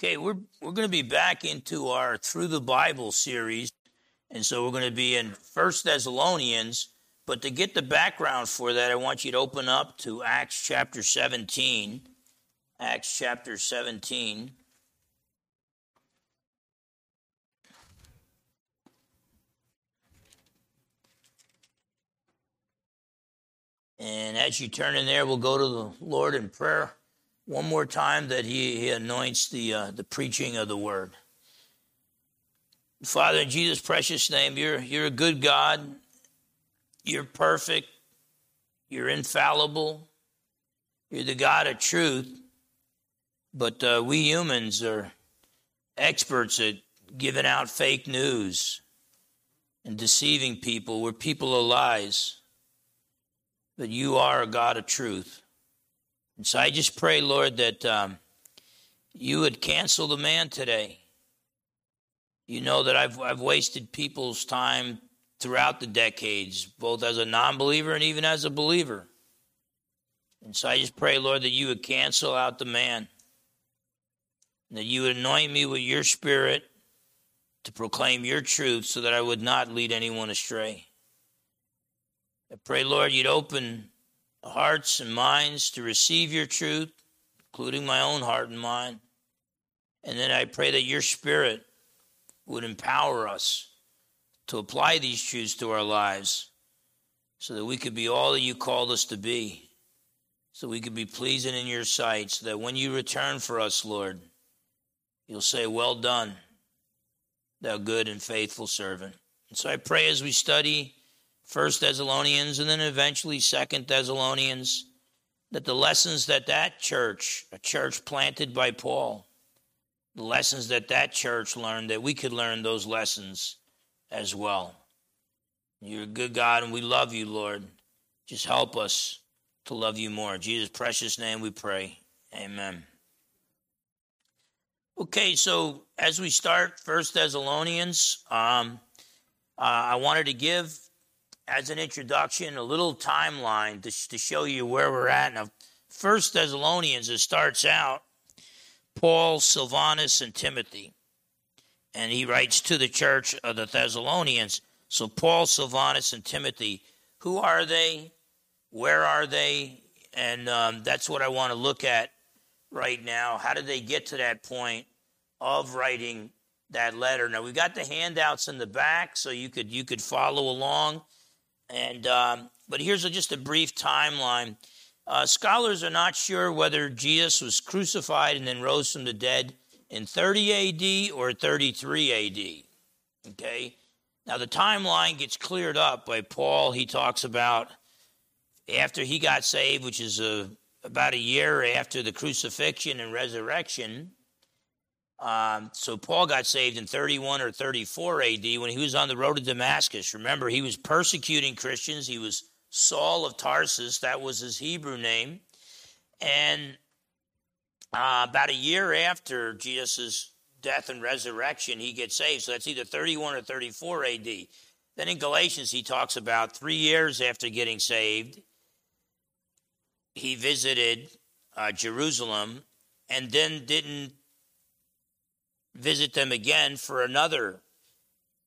Okay, we're we're going to be back into our Through the Bible series, and so we're going to be in First Thessalonians. But to get the background for that, I want you to open up to Acts chapter 17. Acts chapter 17. And as you turn in there, we'll go to the Lord in prayer one more time that He, he anoints the, uh, the preaching of the word. Father, in Jesus' precious name, you're, you're a good God. You're perfect. You're infallible. You're the God of truth. But uh, we humans are experts at giving out fake news and deceiving people. We're people of lies But you are a God of truth. And so I just pray, Lord, that um, you would cancel the man today. You know that I've, I've wasted people's time throughout the decades, both as a non believer and even as a believer. And so I just pray, Lord, that you would cancel out the man, that you would anoint me with your spirit to proclaim your truth so that I would not lead anyone astray. I pray, Lord, you'd open hearts and minds to receive your truth, including my own heart and mind. And then I pray that your spirit would empower us to apply these truths to our lives so that we could be all that you called us to be, so we could be pleasing in your sight, so that when you return for us, Lord, you'll say, Well done, thou good and faithful servant. And so I pray as we study First Thessalonians and then eventually Second Thessalonians, that the lessons that that church, a church planted by Paul, the lessons that that church learned, that we could learn those lessons as well. You're a good God and we love you, Lord. Just help us to love you more. In Jesus' precious name we pray. Amen. Okay, so as we start First Thessalonians, um, uh, I wanted to give as an introduction, a little timeline to, to show you where we're at. Now, First Thessalonians, it starts out Paul, Silvanus, and Timothy. And he writes to the church of the Thessalonians. So, Paul, Silvanus, and Timothy, who are they? Where are they? And um, that's what I want to look at right now. How did they get to that point of writing that letter? Now, we've got the handouts in the back, so you could you could follow along. And um, but here's a, just a brief timeline. Uh, scholars are not sure whether Jesus was crucified and then rose from the dead in 30 AD or 33 AD. Okay. Now the timeline gets cleared up by Paul. He talks about after he got saved, which is a, about a year after the crucifixion and resurrection. Um, so Paul got saved in 31 or 34 AD when he was on the road to Damascus. Remember, he was persecuting Christians. He was Saul of Tarsus, that was his Hebrew name. And uh, about a year after Jesus' death and resurrection, he gets saved. So that's either 31 or 34 AD. Then in Galatians, he talks about three years after getting saved, he visited uh, Jerusalem and then didn't visit them again for another.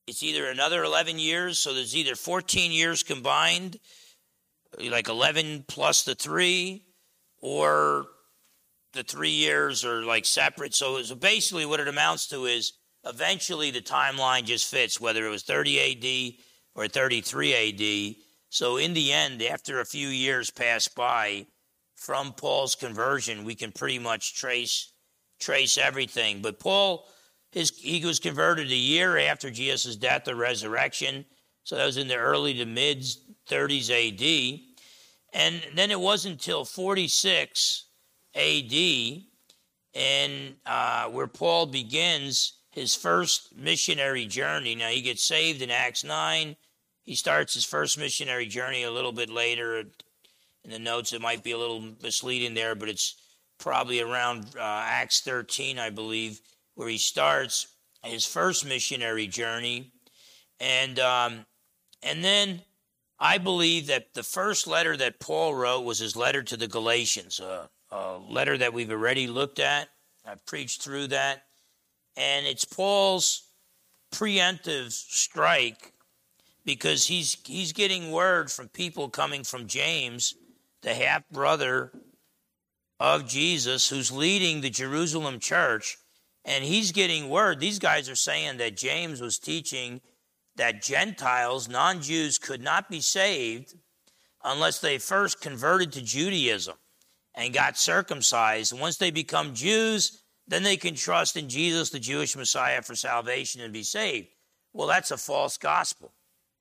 It's either another 11 years, so there's either 14 years combined, like 11 plus the three, or the three years are like separate. So, so basically, what it amounts to is eventually the timeline just fits, whether it was 30 AD or 33 AD. So, in the end, after a few years pass by from Paul's conversion, we can pretty much trace trace everything. But Paul his, he was converted a year after Jesus' death or resurrection. So that was in the early to mid 30s AD. And then it wasn't until 46 AD and uh, where Paul begins his first missionary journey. Now he gets saved in Acts 9. He starts his first missionary journey a little bit later. In the notes, it might be a little misleading there, but it's probably around uh, Acts 13, I believe where he starts his first missionary journey, and um, and then I believe that the first letter that Paul wrote was his letter to the Galatians, a, a letter that we've already looked at. I preached through that. And it's Paul's preemptive strike because he's he's getting word from people coming from James, the half brother of Jesus, who's leading the Jerusalem church, and he's getting word. These guys are saying that James was teaching that Gentiles, non Jews, could not be saved unless they first converted to Judaism and got circumcised. Once they become Jews, then they can trust in Jesus, the Jewish Messiah, for salvation and be saved. Well, that's a false gospel.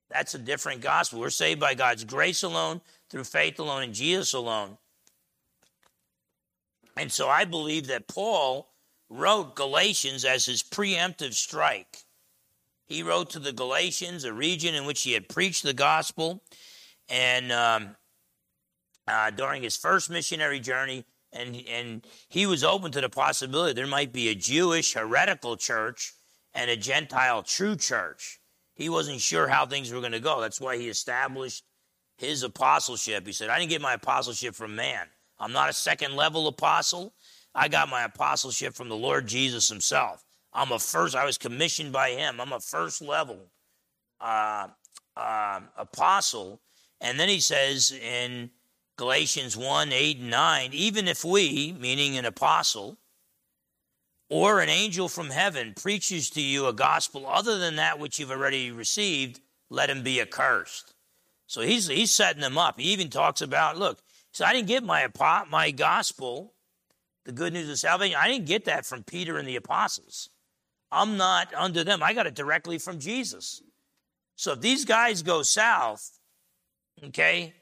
That's a different gospel. We're saved by God's grace alone, through faith alone, in Jesus alone. And so I believe that Paul wrote Galatians as his preemptive strike. He wrote to the Galatians, a region in which he had preached the gospel, and um, uh, during his first missionary journey, and and he was open to the possibility there might be a Jewish heretical church and a Gentile true church. He wasn't sure how things were going to go. That's why he established his apostleship. He said, "I didn't get my apostleship from man. I'm not a second level apostle. I got my apostleship from the Lord Jesus Himself." I'm a first, I was commissioned by him. I'm a first level uh, uh, apostle. And then he says in Galatians 1 8 and 9, even if we, meaning an apostle, or an angel from heaven preaches to you a gospel other than that which you've already received, let him be accursed. So he's, he's setting them up. He even talks about, look, so I didn't get my, my gospel, the good news of salvation, I didn't get that from Peter and the apostles. I'm not under them. I got it directly from Jesus. So if these guys go south, okay,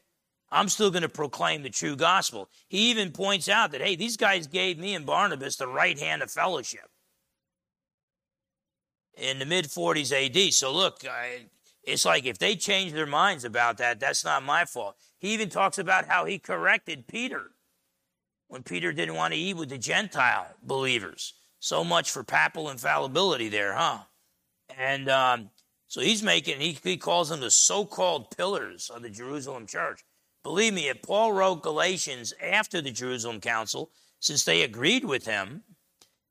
I'm still going to proclaim the true gospel. He even points out that, hey, these guys gave me and Barnabas the right hand of fellowship in the mid 40s AD. So look, I, it's like if they change their minds about that, that's not my fault. He even talks about how he corrected Peter when Peter didn't want to eat with the Gentile believers. So much for papal infallibility there, huh? And um, so he's making, he, he calls them the so called pillars of the Jerusalem church. Believe me, if Paul wrote Galatians after the Jerusalem Council, since they agreed with him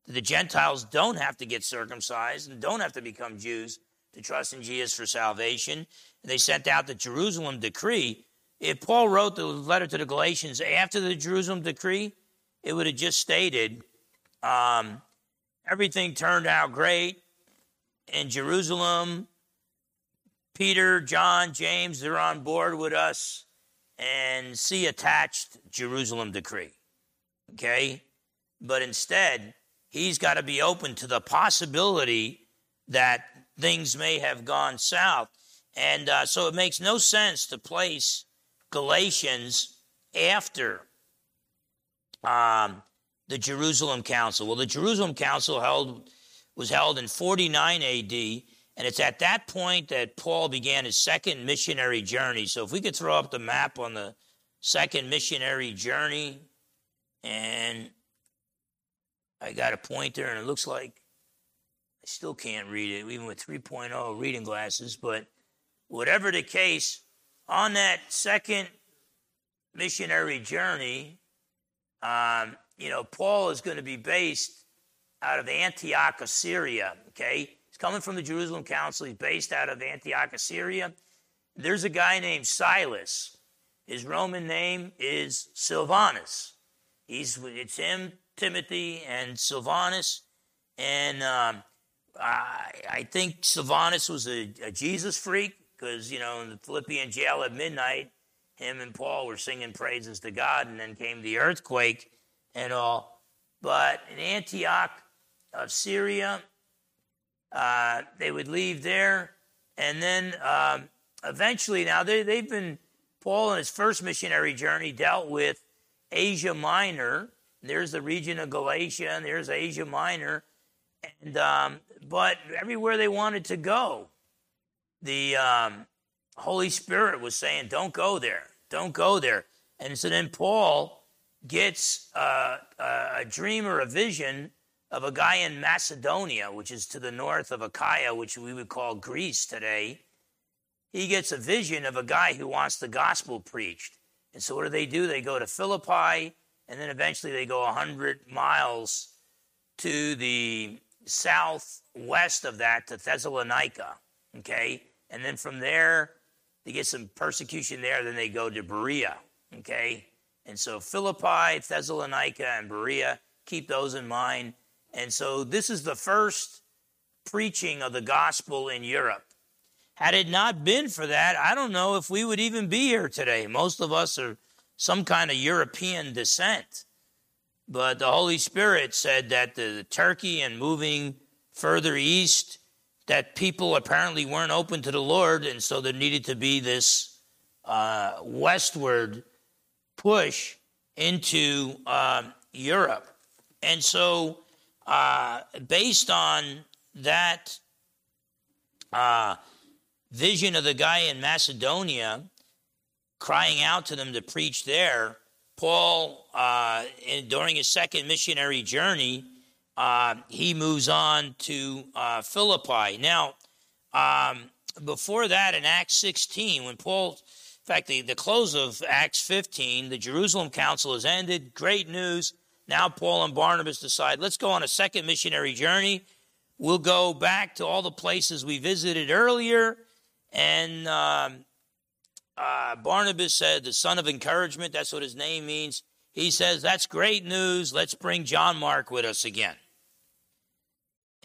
that the Gentiles don't have to get circumcised and don't have to become Jews to trust in Jesus for salvation, and they sent out the Jerusalem decree. If Paul wrote the letter to the Galatians after the Jerusalem decree, it would have just stated um, Everything turned out great in Jerusalem. Peter, John, James, they're on board with us and see attached Jerusalem decree. Okay? But instead, he's got to be open to the possibility that things may have gone south. And uh, so it makes no sense to place Galatians after um, the Jerusalem Council. Well, the Jerusalem Council held was held in 49 AD, and it's at that point that Paul began his second missionary journey. So if we could throw up the map on the second missionary journey, and I got a pointer, and it looks like I still can't read it, even with 3.0 reading glasses, but whatever the case, on that second missionary journey, um, you know, Paul is going to be based out of Antioch, Syria. Okay. He's coming from the Jerusalem Council. He's based out of Antioch, Syria. There's a guy named Silas. His Roman name is Silvanus. He's it's him, Timothy, and Silvanus. And um, I, I, think Silvanus was a, a Jesus freak because, you know, in the Philippian jail at midnight, him and Paul were singing praises to God, and then came the earthquake and all. But in Antioch of Syria, uh, they would leave there. And then um, eventually, now they, they've been, Paul in his first missionary journey dealt with Asia Minor. There's the region of Galatia, and there's Asia Minor. And, um, but everywhere they wanted to go, the um, Holy Spirit was saying, don't go there, don't go there. And so then Paul gets uh, a dream or a vision of a guy in Macedonia, which is to the north of Achaia, which we would call Greece today. He gets a vision of a guy who wants the gospel preached. And so what do they do? They go to Philippi, and then eventually they go 100 miles to the southwest of that to Thessalonica. Okay. And then from there, they get some persecution there. Then they go to Berea. Okay. And so Philippi, Thessalonica, and Berea, keep those in mind. And so this is the first preaching of the gospel in Europe. Had it not been for that, I don't know if we would even be here today. Most of us are some kind of European descent. But the Holy Spirit said that the Turkey and moving further east, that people apparently weren't open to the Lord, and so there needed to be this uh, westward push into uh, Europe. And so, uh, based on that uh, vision of the guy in Macedonia crying out to them to preach there, Paul, uh, in, during his second missionary journey, uh, he moves on to uh, Philippi. Now, um, before that, in Acts 16, when Paul, in fact, the, the close of Acts 15, the Jerusalem Council has ended. Great news. Now, Paul and Barnabas decide, let's go on a second missionary journey. We'll go back to all the places we visited earlier. And um, uh, Barnabas said, the son of encouragement, that's what his name means. He says, that's great news. Let's bring John Mark with us again.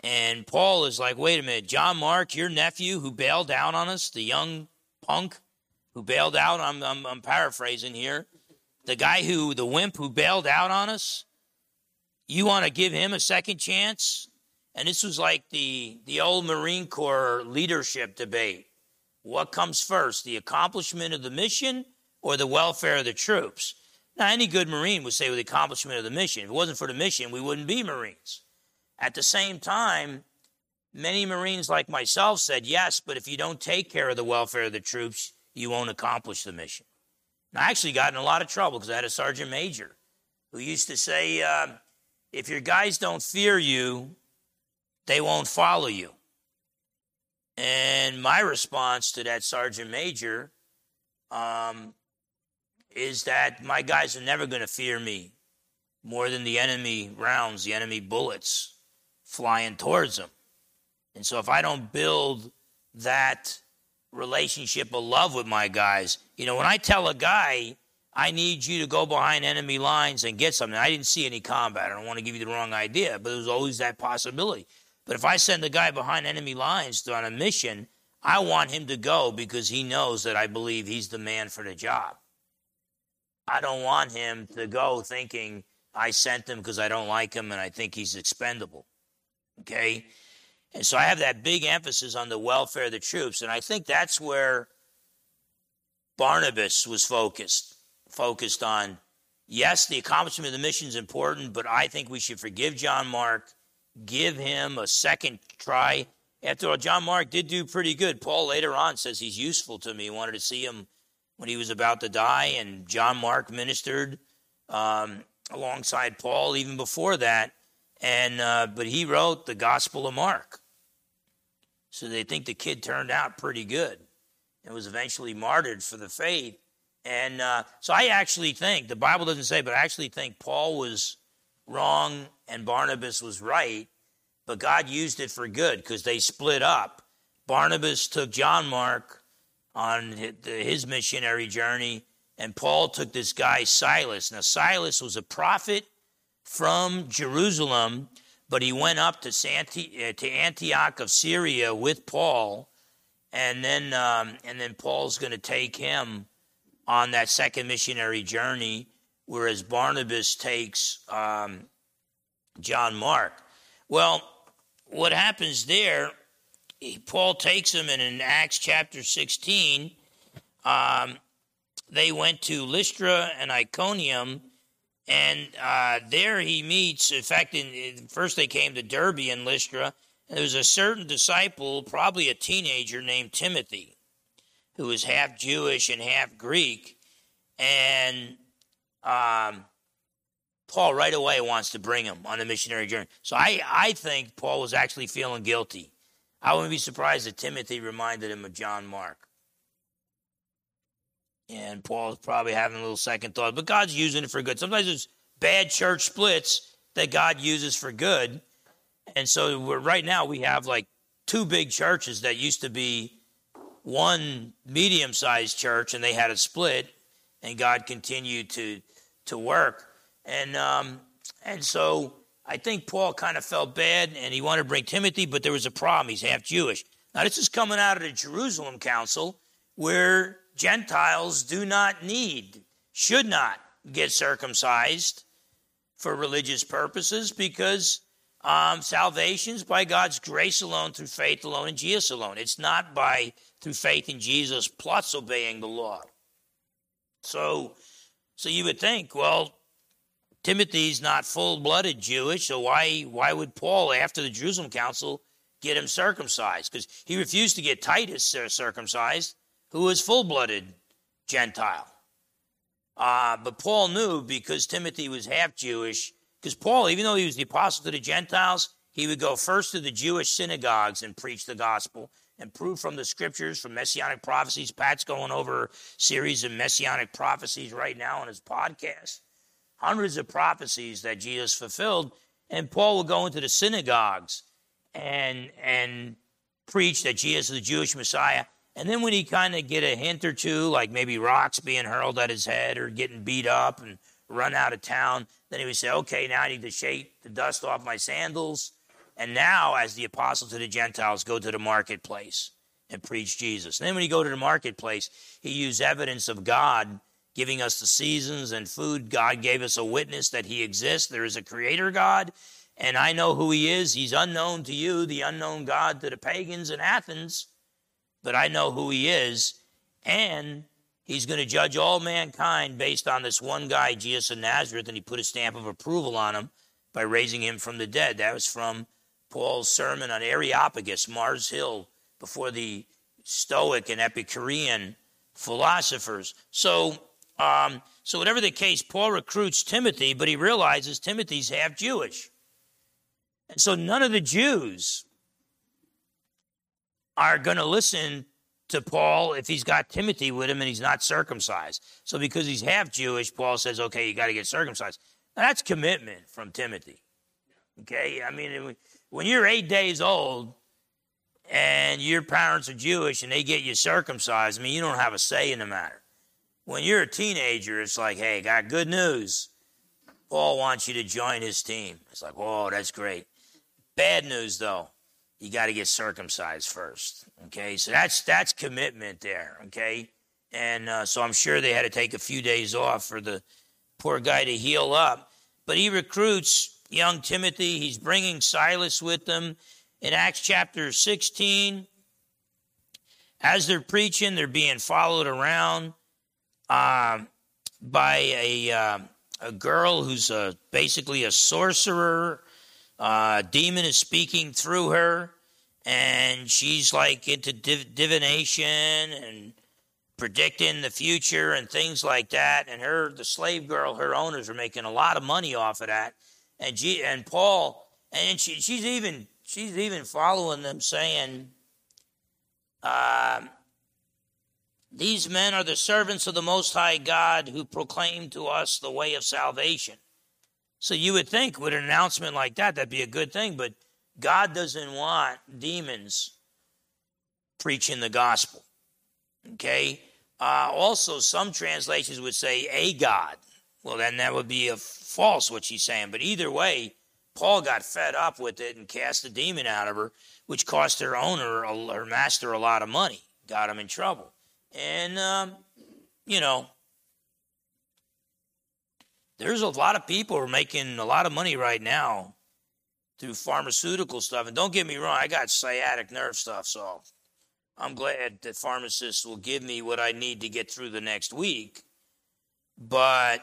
And Paul is like, wait a minute, John Mark, your nephew who bailed out on us, the young punk who bailed out, I'm, I'm, I'm paraphrasing here, the guy who, the wimp who bailed out on us, you want to give him a second chance? And this was like the, the old Marine Corps leadership debate. What comes first, the accomplishment of the mission or the welfare of the troops? Now, any good Marine would say with the accomplishment of the mission. If it wasn't for the mission, we wouldn't be Marines. At the same time, many Marines like myself said, yes, but if you don't take care of the welfare of the troops, you won't accomplish the mission. And I actually got in a lot of trouble because I had a sergeant major who used to say, uh, if your guys don't fear you, they won't follow you. And my response to that sergeant major um, is that my guys are never going to fear me more than the enemy rounds, the enemy bullets flying towards them. And so if I don't build that relationship of love with my guys, you know, when I tell a guy, I need you to go behind enemy lines and get something, I didn't see any combat. I don't want to give you the wrong idea, but there's always that possibility. But if I send a guy behind enemy lines on a mission, I want him to go because he knows that I believe he's the man for the job. I don't want him to go thinking I sent him because I don't like him and I think he's expendable. Okay? And so I have that big emphasis on the welfare of the troops. And I think that's where Barnabas was focused, focused on yes, the accomplishment of the mission is important, but I think we should forgive John Mark, give him a second try. After all, John Mark did do pretty good. Paul later on says he's useful to me. He wanted to see him when he was about to die, and John Mark ministered um, alongside Paul even before that. And uh, but he wrote the Gospel of Mark, so they think the kid turned out pretty good, and was eventually martyred for the faith. And uh, so I actually think the Bible doesn't say, but I actually think Paul was wrong and Barnabas was right, but God used it for good because they split up. Barnabas took John Mark on his missionary journey. And Paul took this guy, Silas. Now, Silas was a prophet from Jerusalem, but he went up to, uh, to Antioch of Syria with Paul. And then, um, and then Paul's going to take him on that second missionary journey, whereas Barnabas takes um, John Mark. Well, what happens there Paul takes him, and in Acts chapter 16, um, they went to Lystra and Iconium, and uh, there he meets. In fact, in, in, first they came to Derbe and Lystra, and there was a certain disciple, probably a teenager named Timothy, who was half Jewish and half Greek, and um, Paul right away wants to bring him on a missionary journey. So I, I think Paul was actually feeling guilty I wouldn't be surprised if Timothy reminded him of John Mark. And Paul's probably having a little second thought, but God's using it for good. Sometimes it's bad church splits, that God uses for good. And so right now we have like two big churches that used to be one medium sized church and they had a split and God continued to to work. And um, and so I think Paul kind of felt bad and he wanted to bring Timothy, but there was a problem. He's half Jewish. Now this is coming out of the Jerusalem Council where Gentiles do not need, should not get circumcised for religious purposes because um, salvation is by God's grace alone, through faith alone, in Jesus alone. It's not by through faith in Jesus plus obeying the law. So, so you would think, well, Timothy's not full-blooded Jewish, so why why would Paul, after the Jerusalem Council, get him circumcised? Because he refused to get Titus circumcised, who was full-blooded Gentile. Uh, but Paul knew because Timothy was half Jewish, because Paul, even though he was the apostle to the Gentiles, he would go first to the Jewish synagogues and preach the gospel and prove from the scriptures, from messianic prophecies. Pat's going over a series of messianic prophecies right now on his podcast. Hundreds of prophecies that Jesus fulfilled. And Paul would go into the synagogues and and preach that Jesus is the Jewish Messiah. And then when he kind of get a hint or two, like maybe rocks being hurled at his head or getting beat up and run out of town, then he would say, okay, now I need to shake the dust off my sandals. And now, as the apostle to the Gentiles, go to the marketplace and preach Jesus. And then when he go to the marketplace, he used evidence of God giving us the seasons and food. God gave us a witness that he exists. There is a creator God, and I know who he is. He's unknown to you, the unknown God to the pagans in Athens but I know who he is. And he's going to judge all mankind based on this one guy, Jesus of Nazareth, and he put a stamp of approval on him by raising him from the dead. That was from Paul's sermon on Areopagus, Mars Hill, before the Stoic and Epicurean philosophers. So, um, so whatever the case, Paul recruits Timothy, but he realizes Timothy's half Jewish. And so none of the Jews are going to listen to Paul if he's got Timothy with him and he's not circumcised. So because he's half Jewish, Paul says, okay, you got to get circumcised. Now that's commitment from Timothy. Okay? I mean, when you're eight days old and your parents are Jewish and they get you circumcised, I mean, you don't have a say in the matter. When you're a teenager, it's like, hey, got good news. Paul wants you to join his team. It's like, whoa, that's great. Bad news, though you got to get circumcised first. Okay, so that's that's commitment there. Okay, and uh, so I'm sure they had to take a few days off for the poor guy to heal up. But he recruits young Timothy. He's bringing Silas with them in Acts chapter 16. As they're preaching, they're being followed around um, by a uh, a girl who's a, uh, basically a sorcerer uh, demon is speaking through her, and she's like into div- divination and predicting the future and things like that. And her, the slave girl, her owners are making a lot of money off of that. And G- and Paul, and she, she's even she's even following them, saying, uh, "These men are the servants of the Most High God who proclaim to us the way of salvation." So you would think with an announcement like that, that'd be a good thing, but God doesn't want demons preaching the gospel. Okay? Uh, also, some translations would say a God. Well, then that would be a false what she's saying. But either way, Paul got fed up with it and cast the demon out of her, which cost her owner, her master, a lot of money, got him in trouble. And, um, you know, there's a lot of people are making a lot of money right now through pharmaceutical stuff. And don't get me wrong, I got sciatic nerve stuff, so I'm glad that pharmacists will give me what I need to get through the next week. But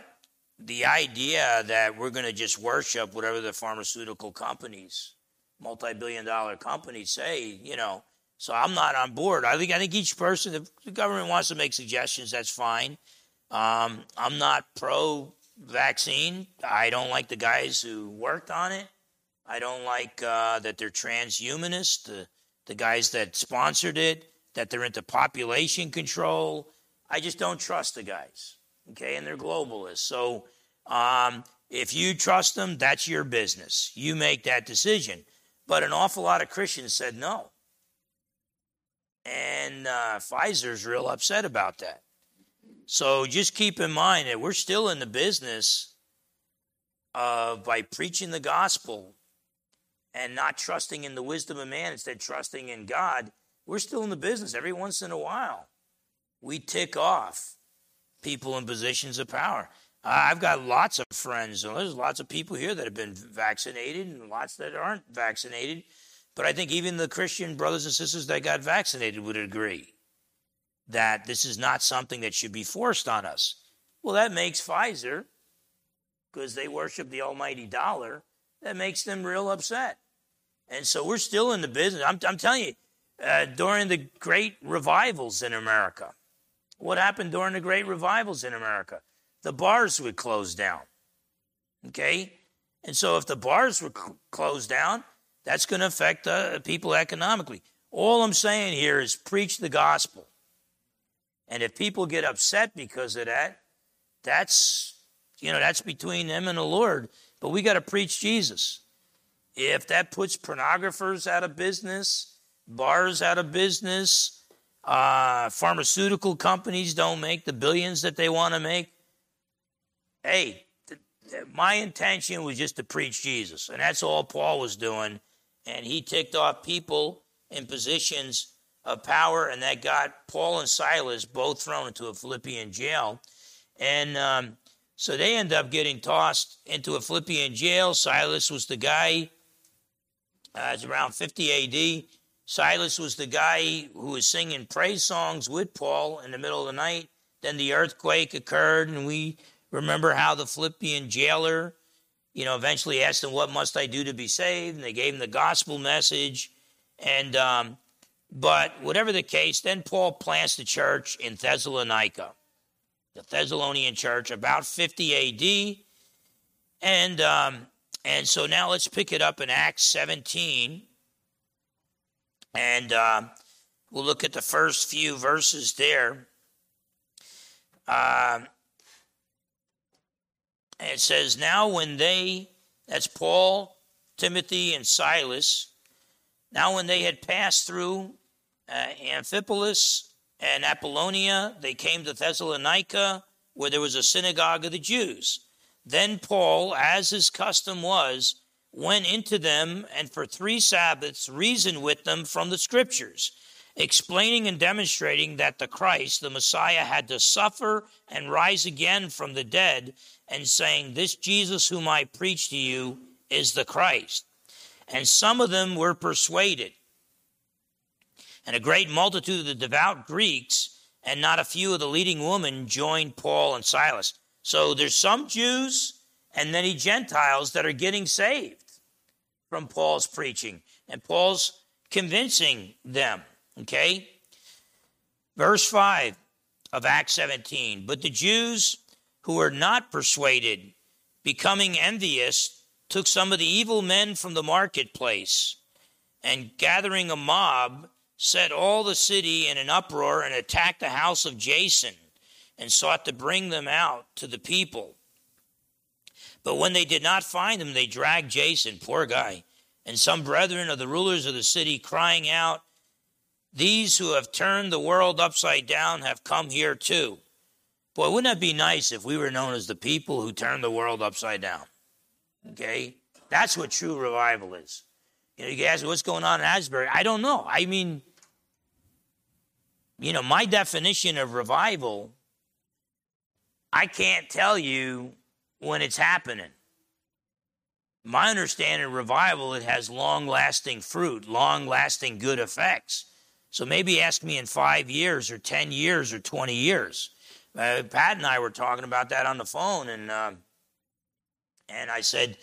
the idea that we're going to just worship whatever the pharmaceutical companies, multi-billion dollar companies say, you know, so I'm not on board. I think I think each person, if the government wants to make suggestions, that's fine. Um, I'm not pro vaccine. I don't like the guys who worked on it. I don't like uh, that they're transhumanist, the, the guys that sponsored it, that they're into population control. I just don't trust the guys, okay? And they're globalists. So Um, if you trust them, that's your business. You make that decision. But an awful lot of Christians said no. And uh, Pfizer's real upset about that. So just keep in mind that we're still in the business of by preaching the gospel and not trusting in the wisdom of man, instead trusting in God. We're still in the business. Every once in a while, we tick off people in positions of power. I've got lots of friends. And there's lots of people here that have been vaccinated and lots that aren't vaccinated. But I think even the Christian brothers and sisters that got vaccinated would agree that this is not something that should be forced on us. Well, that makes Pfizer, because they worship the almighty dollar, that makes them real upset. And so we're still in the business. I'm, I'm telling you, uh, during the great revivals in America, what happened during the great revivals in America? The bars would close down. Okay? And so if the bars were cl- closed down, that's going to affect uh, people economically. All I'm saying here is preach the gospel. And if people get upset because of that, that's you know that's between them and the Lord. But we got to preach Jesus. If that puts pornographers out of business, bars out of business, uh, pharmaceutical companies don't make the billions that they want to make. Hey, th- th- my intention was just to preach Jesus, and that's all Paul was doing. And he ticked off people in positions of power, and that got Paul and Silas both thrown into a Philippian jail. And um, so they end up getting tossed into a Philippian jail. Silas was the guy, uh, it's around 50 AD. Silas was the guy who was singing praise songs with Paul in the middle of the night. Then the earthquake occurred, and we remember how the Philippian jailer, you know, eventually asked him, What must I do to be saved? And they gave him the gospel message. And um, but whatever the case, then Paul plants the church in Thessalonica, the Thessalonian church, about 50 AD. And, um, and so now let's pick it up in Acts 17. And uh, we'll look at the first few verses there. Uh, it says, Now when they, that's Paul, Timothy, and Silas, now when they had passed through uh, Amphipolis and Apollonia. They came to Thessalonica, where there was a synagogue of the Jews. Then Paul, as his custom was, went into them and for three Sabbaths reasoned with them from the Scriptures, explaining and demonstrating that the Christ, the Messiah, had to suffer and rise again from the dead, and saying, This Jesus whom I preach to you is the Christ. And some of them were persuaded and a great multitude of the devout Greeks and not a few of the leading women joined Paul and Silas. So there's some Jews and many Gentiles that are getting saved from Paul's preaching, and Paul's convincing them. Okay? Verse 5 of Acts 17. But the Jews who were not persuaded, becoming envious, took some of the evil men from the marketplace, and gathering a mob, set all the city in an uproar and attacked the house of Jason and sought to bring them out to the people. But when they did not find them, they dragged Jason, poor guy, and some brethren of the rulers of the city, crying out, These who have turned the world upside down have come here too. Boy, wouldn't that be nice if we were known as the people who turned the world upside down? Okay? That's what true revival is. You know, you ask what's going on in Asbury. I don't know. I mean, you know, my definition of revival, I can't tell you when it's happening. My understanding of revival, it has long lasting fruit, long lasting good effects. So maybe ask me in five years or 10 years or 20 years. Uh, Pat and I were talking about that on the phone, and, uh, and I said,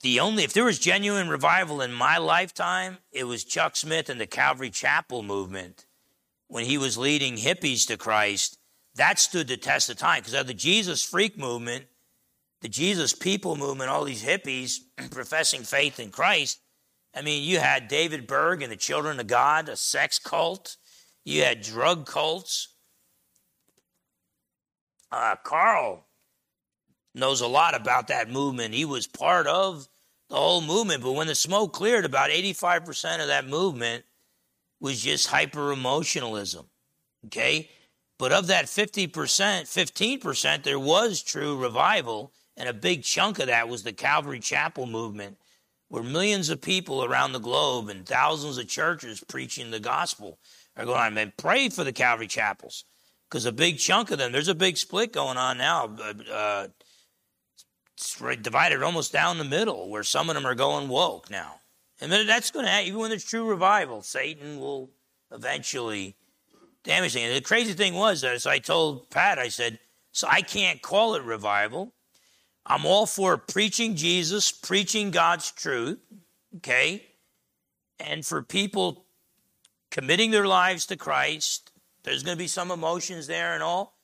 the only, if there was genuine revival in my lifetime, it was Chuck Smith and the Calvary Chapel movement when he was leading hippies to Christ, that stood the test of time because of the Jesus freak movement, the Jesus people movement, all these hippies professing faith in Christ. I mean, you had David Berg and the Children of God, a sex cult. You had drug cults. Uh, Carl knows a lot about that movement. He was part of the whole movement, but when the smoke cleared, about 85% of that movement was just hyper emotionalism. Okay? But of that 50%, 15%, there was true revival, and a big chunk of that was the Calvary Chapel movement, where millions of people around the globe and thousands of churches preaching the gospel are going on. And pray for the Calvary Chapels, because a big chunk of them, there's a big split going on now. Uh, divided almost down the middle, where some of them are going woke now. And that's going to happen. Even when there's true revival, Satan will eventually damage things. And the crazy thing was, as I told Pat, I said, so I can't call it revival. I'm all for preaching Jesus, preaching God's truth, okay? And for people committing their lives to Christ, there's going to be some emotions there and all.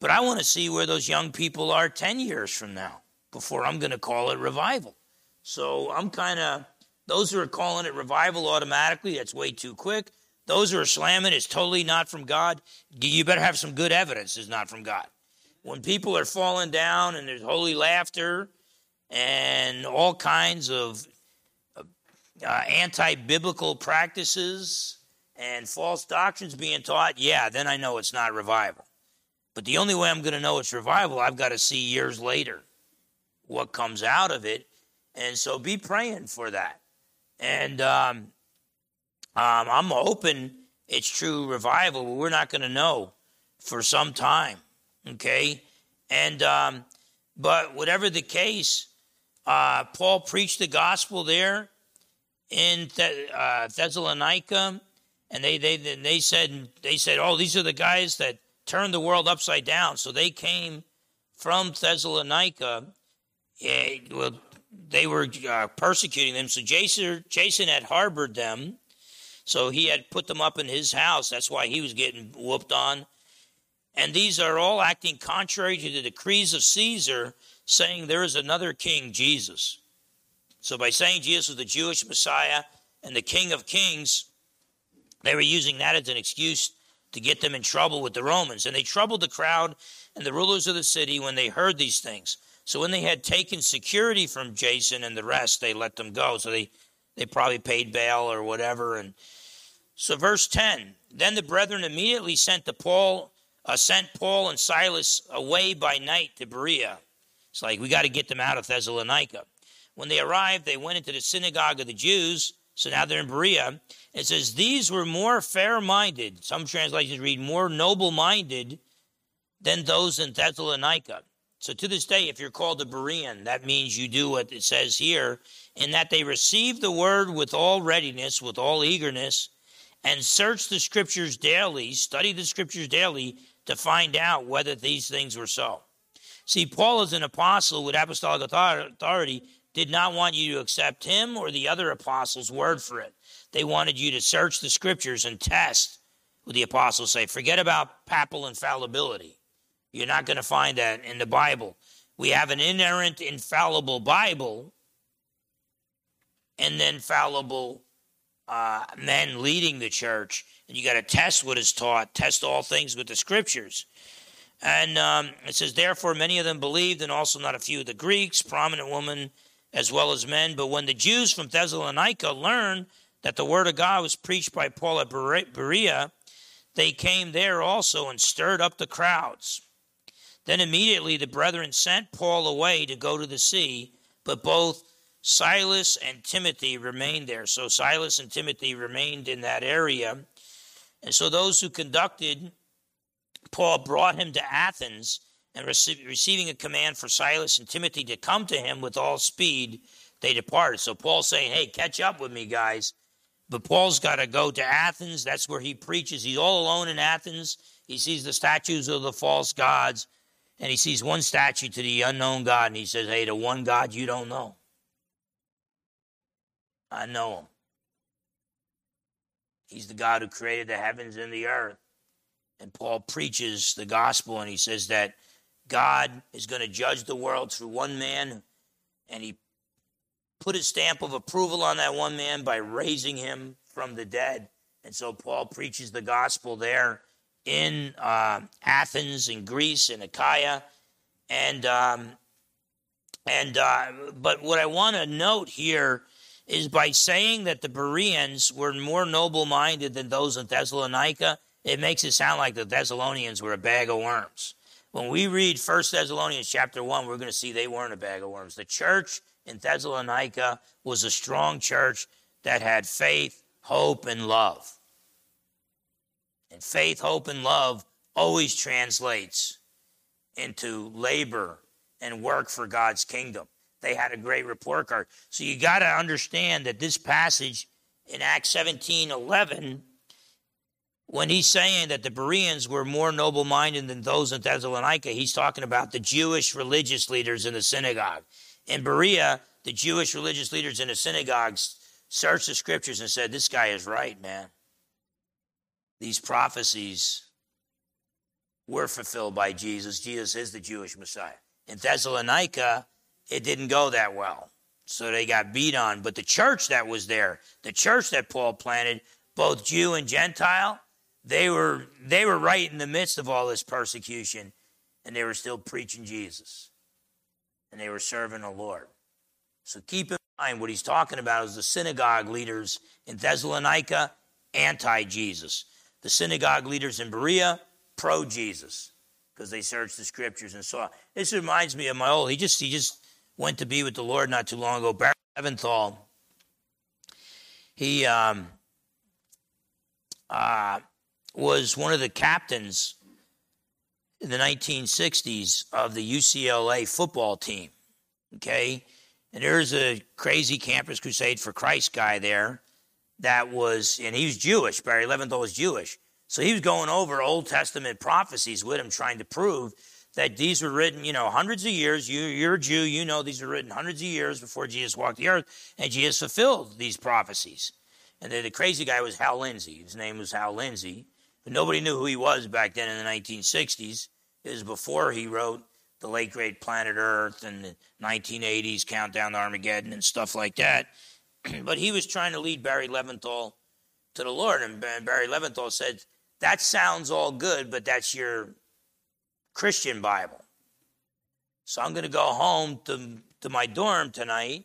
But I want to see where those young people are 10 years from now before I'm going to call it revival. So I'm kind of, those who are calling it revival automatically, that's way too quick. Those who are slamming it's totally not from God, you better have some good evidence it's not from God. When people are falling down and there's holy laughter and all kinds of uh, anti biblical practices and false doctrines being taught, yeah, then I know it's not revival. But the only way I'm going to know it's revival, I've got to see years later what comes out of it. And so be praying for that. And um, um, I'm hoping it's true revival, but we're not going to know for some time. Okay? And, um, but whatever the case, uh, Paul preached the gospel there in uh, Thessalonica, and they, they, they said, they said, oh, these are the guys that turned the world upside down. So they came from Thessalonica yeah, well, they were uh, persecuting them. So Jason, Jason had harbored them. So he had put them up in his house. That's why he was getting whooped on. And these are all acting contrary to the decrees of Caesar, saying there is another king, Jesus. So by saying Jesus was the Jewish Messiah and the King of Kings, they were using that as an excuse to get them in trouble with the Romans. And they troubled the crowd and the rulers of the city when they heard these things. So when they had taken security from Jason and the rest, they let them go. So they, they probably paid bail or whatever. And so verse 10, then the brethren immediately sent to Paul, uh, sent Paul and Silas away by night to Berea. It's like, we got to get them out of Thessalonica. When they arrived, they went into the synagogue of the Jews. So now they're in Berea. It says, These were more fair minded. Some translations read more noble minded than those in Thessalonica. So to this day, if you're called a Berean, that means you do what it says here, in that they receive the word with all readiness, with all eagerness, and search the scriptures daily, study the scriptures daily to find out whether these things were so. See, Paul, as an apostle with apostolic authority, did not want you to accept him or the other apostles' word for it. They wanted you to search the scriptures and test what the apostles say. Forget about papal infallibility. You're not going to find that in the Bible. We have an inerrant, infallible Bible and then fallible uh, men leading the church. And you got to test what is taught, test all things with the scriptures. And um, it says, therefore, many of them believed, and also not a few of the Greeks, prominent women as well as men. But when the Jews from Thessalonica learned that the word of God was preached by Paul at Berea, they came there also and stirred up the crowds. Then immediately the brethren sent Paul away to go to the sea, but both Silas and Timothy remained there. So Silas and Timothy remained in that area. And so those who conducted Paul brought him to Athens, and rece- receiving a command for Silas and Timothy to come to him with all speed, they departed. So Paul's saying, Hey, catch up with me, guys. But Paul's got to go to Athens. That's where he preaches. He's all alone in Athens. He sees the statues of the false gods and he sees one statue to the unknown God, and he says, Hey, the one God you don't know. I know him. He's the God who created the heavens and the earth. And Paul preaches the gospel, and he says that God is going to judge the world through one man, and he put his stamp of approval on that one man by raising him from the dead. And so Paul preaches the gospel there in uh, Athens in Greece and Achaia. And um, And uh, but what I want to note here is by saying that the Bereans were more noble-minded than those in Thessalonica, it makes it sound like the Thessalonians were a bag of worms. When we read 1 Thessalonians chapter 1, we're going to see they weren't a bag of worms. The church in Thessalonica was a strong church that had faith, hope, and love. And faith, hope, and love always translates into labor and work for God's kingdom. They had a great report card. So you got to understand that this passage in Acts 17 11, when he's saying that the Bereans were more noble minded than those in Thessalonica, he's talking about the Jewish religious leaders in the synagogue. In Berea, the Jewish religious leaders in the synagogues searched the scriptures and said, This guy is right, man. These prophecies were fulfilled by Jesus. Jesus is the Jewish Messiah. In Thessalonica, it didn't go that well. So they got beat on. But the church that was there, the church that Paul planted, both Jew and Gentile, they were they were right in the midst of all this persecution, and they were still preaching Jesus. And they were serving the Lord. So keep in mind what he's talking about is the synagogue leaders in Thessalonica, anti-Jesus. The synagogue leaders in Berea, pro Jesus because they searched the scriptures and saw. This reminds me of my old. He just he just went to be with the Lord not too long ago. Barry Leventhal. He um, uh, was one of the captains in the 1960s of the UCLA football team. Okay, and there's a crazy Campus Crusade for Christ guy there that was, and he was Jewish. Barry Leventhal was Jewish so he was going over Old Testament prophecies with him, trying to prove that these were written, you know, hundreds of years. You, you're a Jew, you know these were written hundreds of years before Jesus walked the earth, and Jesus fulfilled these prophecies. And then the crazy guy was Hal Lindsey. His name was Hal Lindsey, but nobody knew who he was back then in the 1960s. It was before he wrote the late great Planet Earth and the 1980s Countdown to Armageddon and stuff like that. but he was trying to lead Barry Leventhal to the Lord, and Barry Leventhal said, that sounds all good, but that's your Christian Bible. So I'm going to go home to, to my dorm tonight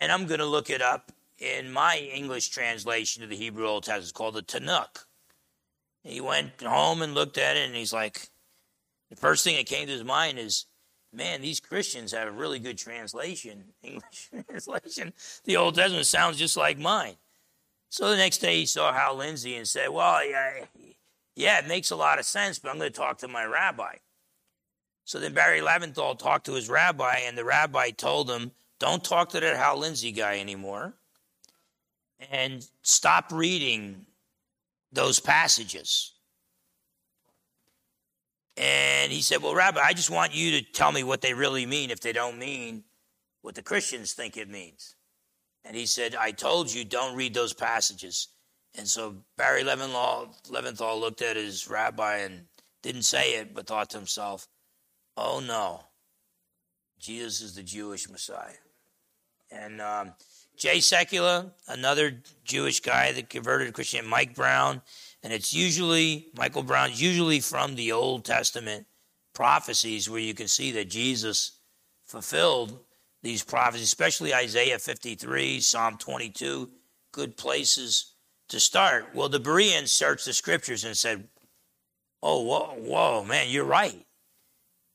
and I'm going to look it up in my English translation of the Hebrew Old Testament. It's called the Tanakh. He went home and looked at it and he's like, the first thing that came to his mind is, man, these Christians have a really good translation, English translation. The Old Testament sounds just like mine. So the next day he saw Hal Lindsey and said, Well, yeah, yeah, it makes a lot of sense, but I'm going to talk to my rabbi. So then Barry Leventhal talked to his rabbi, and the rabbi told him, Don't talk to that Hal Lindsey guy anymore, and stop reading those passages. And he said, Well, Rabbi, I just want you to tell me what they really mean if they don't mean what the Christians think it means. And he said, I told you, don't read those passages. And so Barry Leventhal, Leventhal looked at his rabbi and didn't say it, but thought to himself, oh no, Jesus is the Jewish Messiah. And um, Jay Sekulow, another Jewish guy that converted to Christian, Mike Brown, and it's usually, Michael Brown's usually from the Old Testament prophecies where you can see that Jesus fulfilled these prophecies, especially Isaiah 53, Psalm 22, good places to start. Well, the Bereans searched the scriptures and said, Oh, whoa, whoa, man, you're right.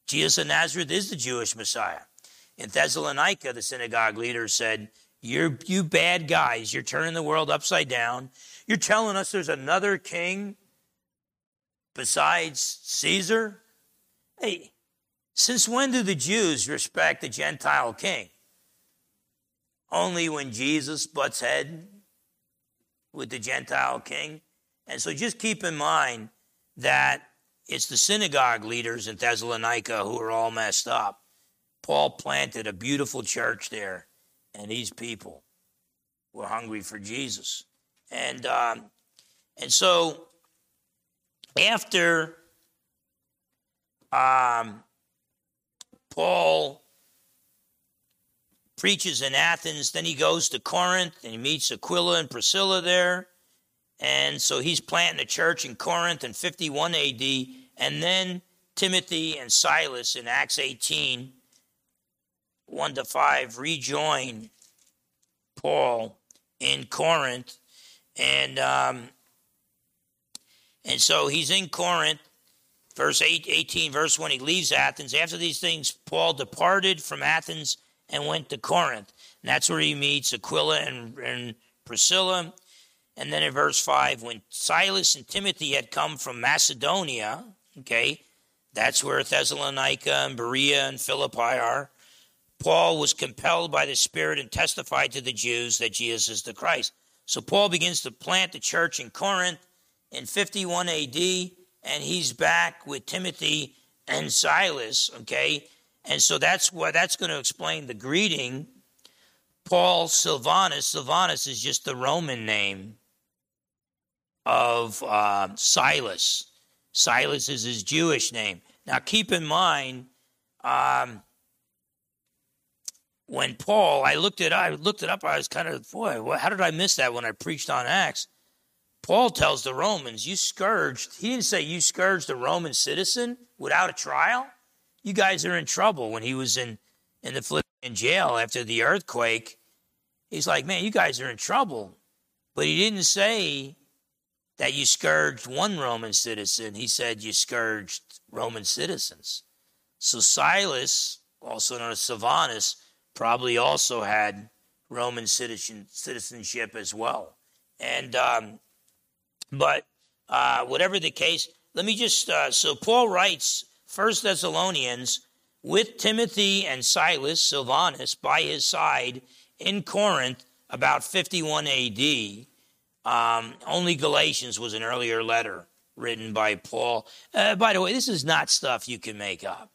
Jesus of Nazareth is the Jewish Messiah. In Thessalonica, the synagogue leader said, You're you bad guys, you're turning the world upside down. You're telling us there's another king besides Caesar? Hey, since when do the Jews respect the Gentile king? Only when Jesus butts head with the Gentile king. And so just keep in mind that it's the synagogue leaders in Thessalonica who are all messed up. Paul planted a beautiful church there, and these people were hungry for Jesus. And um, and so after um, Paul preaches in Athens, then he goes to Corinth and he meets Aquila and Priscilla there. And so he's planting a church in Corinth in 51 AD. And then Timothy and Silas in Acts 18 1 to 5 rejoin Paul in Corinth. And um, and so he's in Corinth, verse 8, 18, verse 1. He leaves Athens. After these things, Paul departed from Athens and went to Corinth. And that's where he meets Aquila and, and Priscilla. And then in verse 5, when Silas and Timothy had come from Macedonia, okay, that's where Thessalonica and Berea and Philippi are. Paul was compelled by the Spirit and testified to the Jews that Jesus is the Christ. So Paul begins to plant the church in Corinth in 51 AD, and he's back with Timothy and Silas, okay? And so that's what that's going to explain the greeting. Paul Silvanus, Silvanus is just the Roman name of uh, Silas. Silas is his Jewish name. Now, keep in mind, um, when Paul, I looked it, I looked it up. I was kind of, boy, how did I miss that when I preached on Acts? Paul tells the Romans, "You scourged." He didn't say you scourged a Roman citizen without a trial. You guys are in trouble. When he was in in the Philippian jail after the earthquake, he's like, "Man, you guys are in trouble." But he didn't say that you scourged one Roman citizen. He said you scourged Roman citizens. So Silas, also known as Silvanus, probably also had Roman citizen, citizenship as well. And, um, but uh, whatever the case, let me just, uh, so Paul writes First Thessalonians with Timothy and Silas, Silvanus, by his side in Corinth about 51 AD. Um, only Galatians was an earlier letter written by Paul. Uh, by the way, this is not stuff you can make up.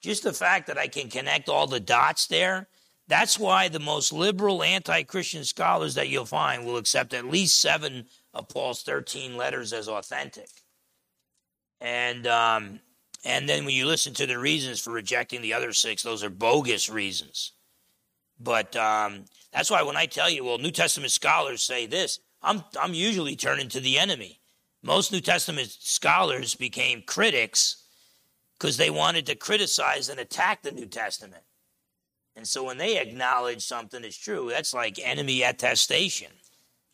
Just the fact that I can connect all the dots there, that's why the most liberal anti Christian scholars that you'll find will accept at least seven of Paul's 13 letters as authentic. And, um, and then when you listen to the reasons for rejecting the other six, those are bogus reasons. But um, that's why when I tell you, well, New Testament scholars say this, I'm, I'm usually turning to the enemy. Most New Testament scholars became critics because they wanted to criticize and attack the New Testament. And so when they acknowledge something is true, that's like enemy attestation.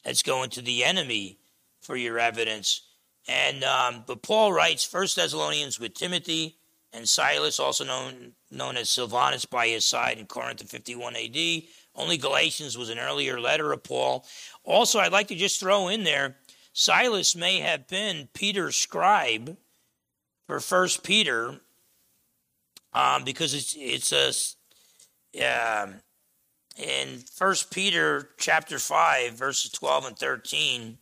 That's going to the enemy for your evidence. And um, but Paul writes First Thessalonians with Timothy and Silas, also known known as Silvanus, by his side in Corinth in 51 AD. Only Galatians was an earlier letter of Paul. Also, I'd like to just throw in there Silas may have been Peter's scribe for First Peter, um, because it's it's a um, in First Peter chapter five verses twelve and thirteen.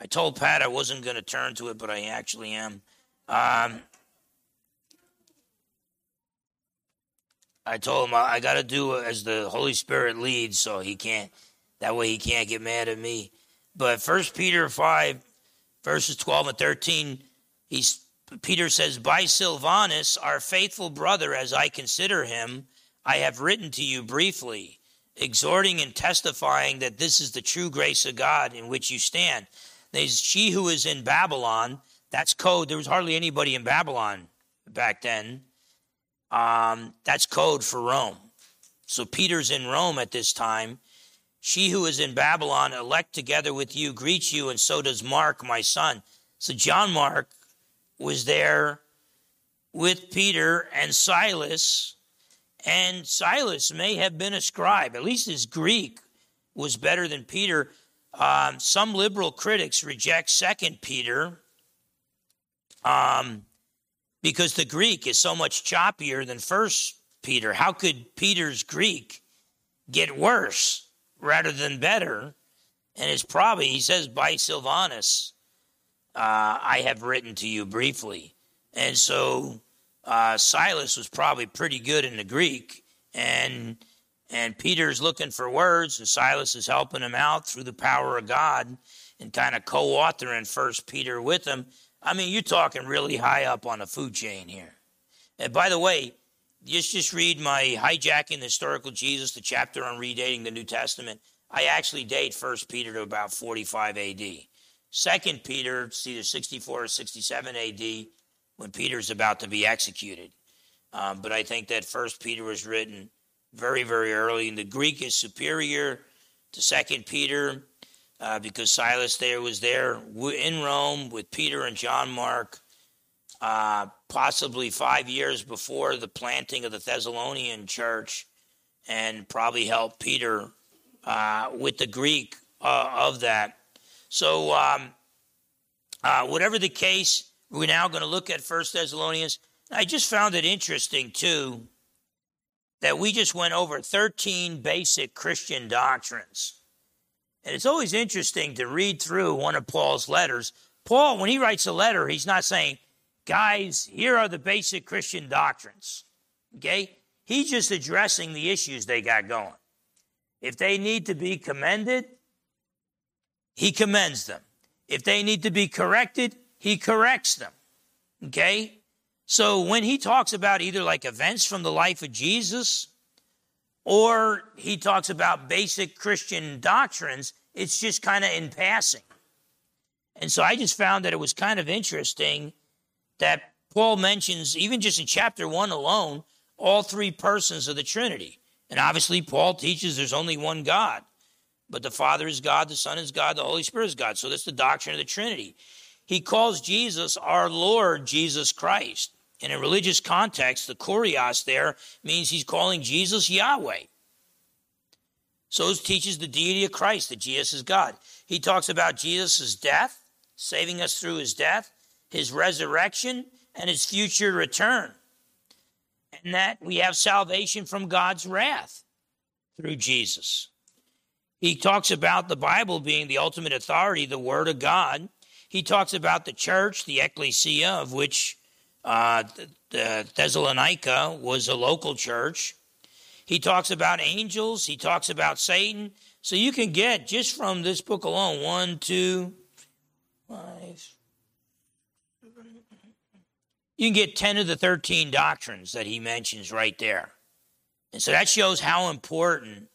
I told Pat I wasn't going to turn to it, but I actually am. Um, I told him I, got to do as the Holy Spirit leads, so he can't. That way he can't get mad at me. But First Peter five, verses twelve and thirteen, he's Peter says, "By Silvanus, our faithful brother, as I consider him, I have written to you briefly, exhorting and testifying that this is the true grace of God in which you stand." There's she who is in Babylon. That's code. There was hardly anybody in Babylon back then. Um, that's code for Rome. So Peter's in Rome at this time. She who is in Babylon, elect together with you, greets you, and so does Mark, my son. So John Mark was there with Peter and Silas, and Silas may have been a scribe. At least his Greek was better than Peter. Um, some liberal critics reject Second Peter. Um, because the Greek is so much choppier than First Peter. How could Peter's Greek get worse rather than better? And it's probably, he says, by Silvanus, uh, I have written to you briefly. And so uh, Silas was probably pretty good in the Greek. And and Peter's looking for words, and Silas is helping him out through the power of God and kind of co-authoring First Peter with him. I mean, you're talking really high up on the food chain here. And by the way, just just read my hijacking the historical Jesus, the chapter on redating the New Testament. I actually date First Peter to about 45 A.D. Second Peter, it's either 64 or 67 A.D. when Peter's about to be executed. Um, but I think that First Peter was written very, very early, and the Greek is superior to Second Peter uh, because Silas there was there in Rome with Peter and John Mark, uh, possibly five years before the planting of the Thessalonian church, and probably helped Peter uh, with the Greek uh, of that. So, um, uh, whatever the case, we're now going to look at First Thessalonians. I just found it interesting too that we just went over 13 basic Christian doctrines. And it's always interesting to read through one of Paul's letters. Paul, when he writes a letter, he's not saying, guys, here are the basic Christian doctrines. Okay? He's just addressing the issues they got going. If they need to be commended, he commends them. If they need to be corrected, he corrects them. Okay? So when he talks about either like events from the life of Jesus or he talks about basic Christian doctrines, it's just kind of in passing. And so I just found that it was kind of interesting that Paul mentions, even just in chapter one alone, all three persons of the Trinity. And obviously, Paul teaches there's only one God, but the Father is God, the Son is God, the Holy Spirit is God. So that's the doctrine of the Trinity. He calls Jesus our Lord Jesus Christ. In a religious context, the kurios there means he's calling Jesus Yahweh. So it teaches the deity of Christ, that Jesus is God. He talks about Jesus' death, saving us through his death, his resurrection, and his future return. And that we have salvation from God's wrath through Jesus. He talks about the Bible being the ultimate authority, the Word of God, he talks about the church, the ecclesia, of which uh, the Thessalonica was a local church. He talks about angels. He talks about Satan. So you can get just from this book alone one, two, five. You can get 10 of the 13 doctrines that he mentions right there. And so that shows how important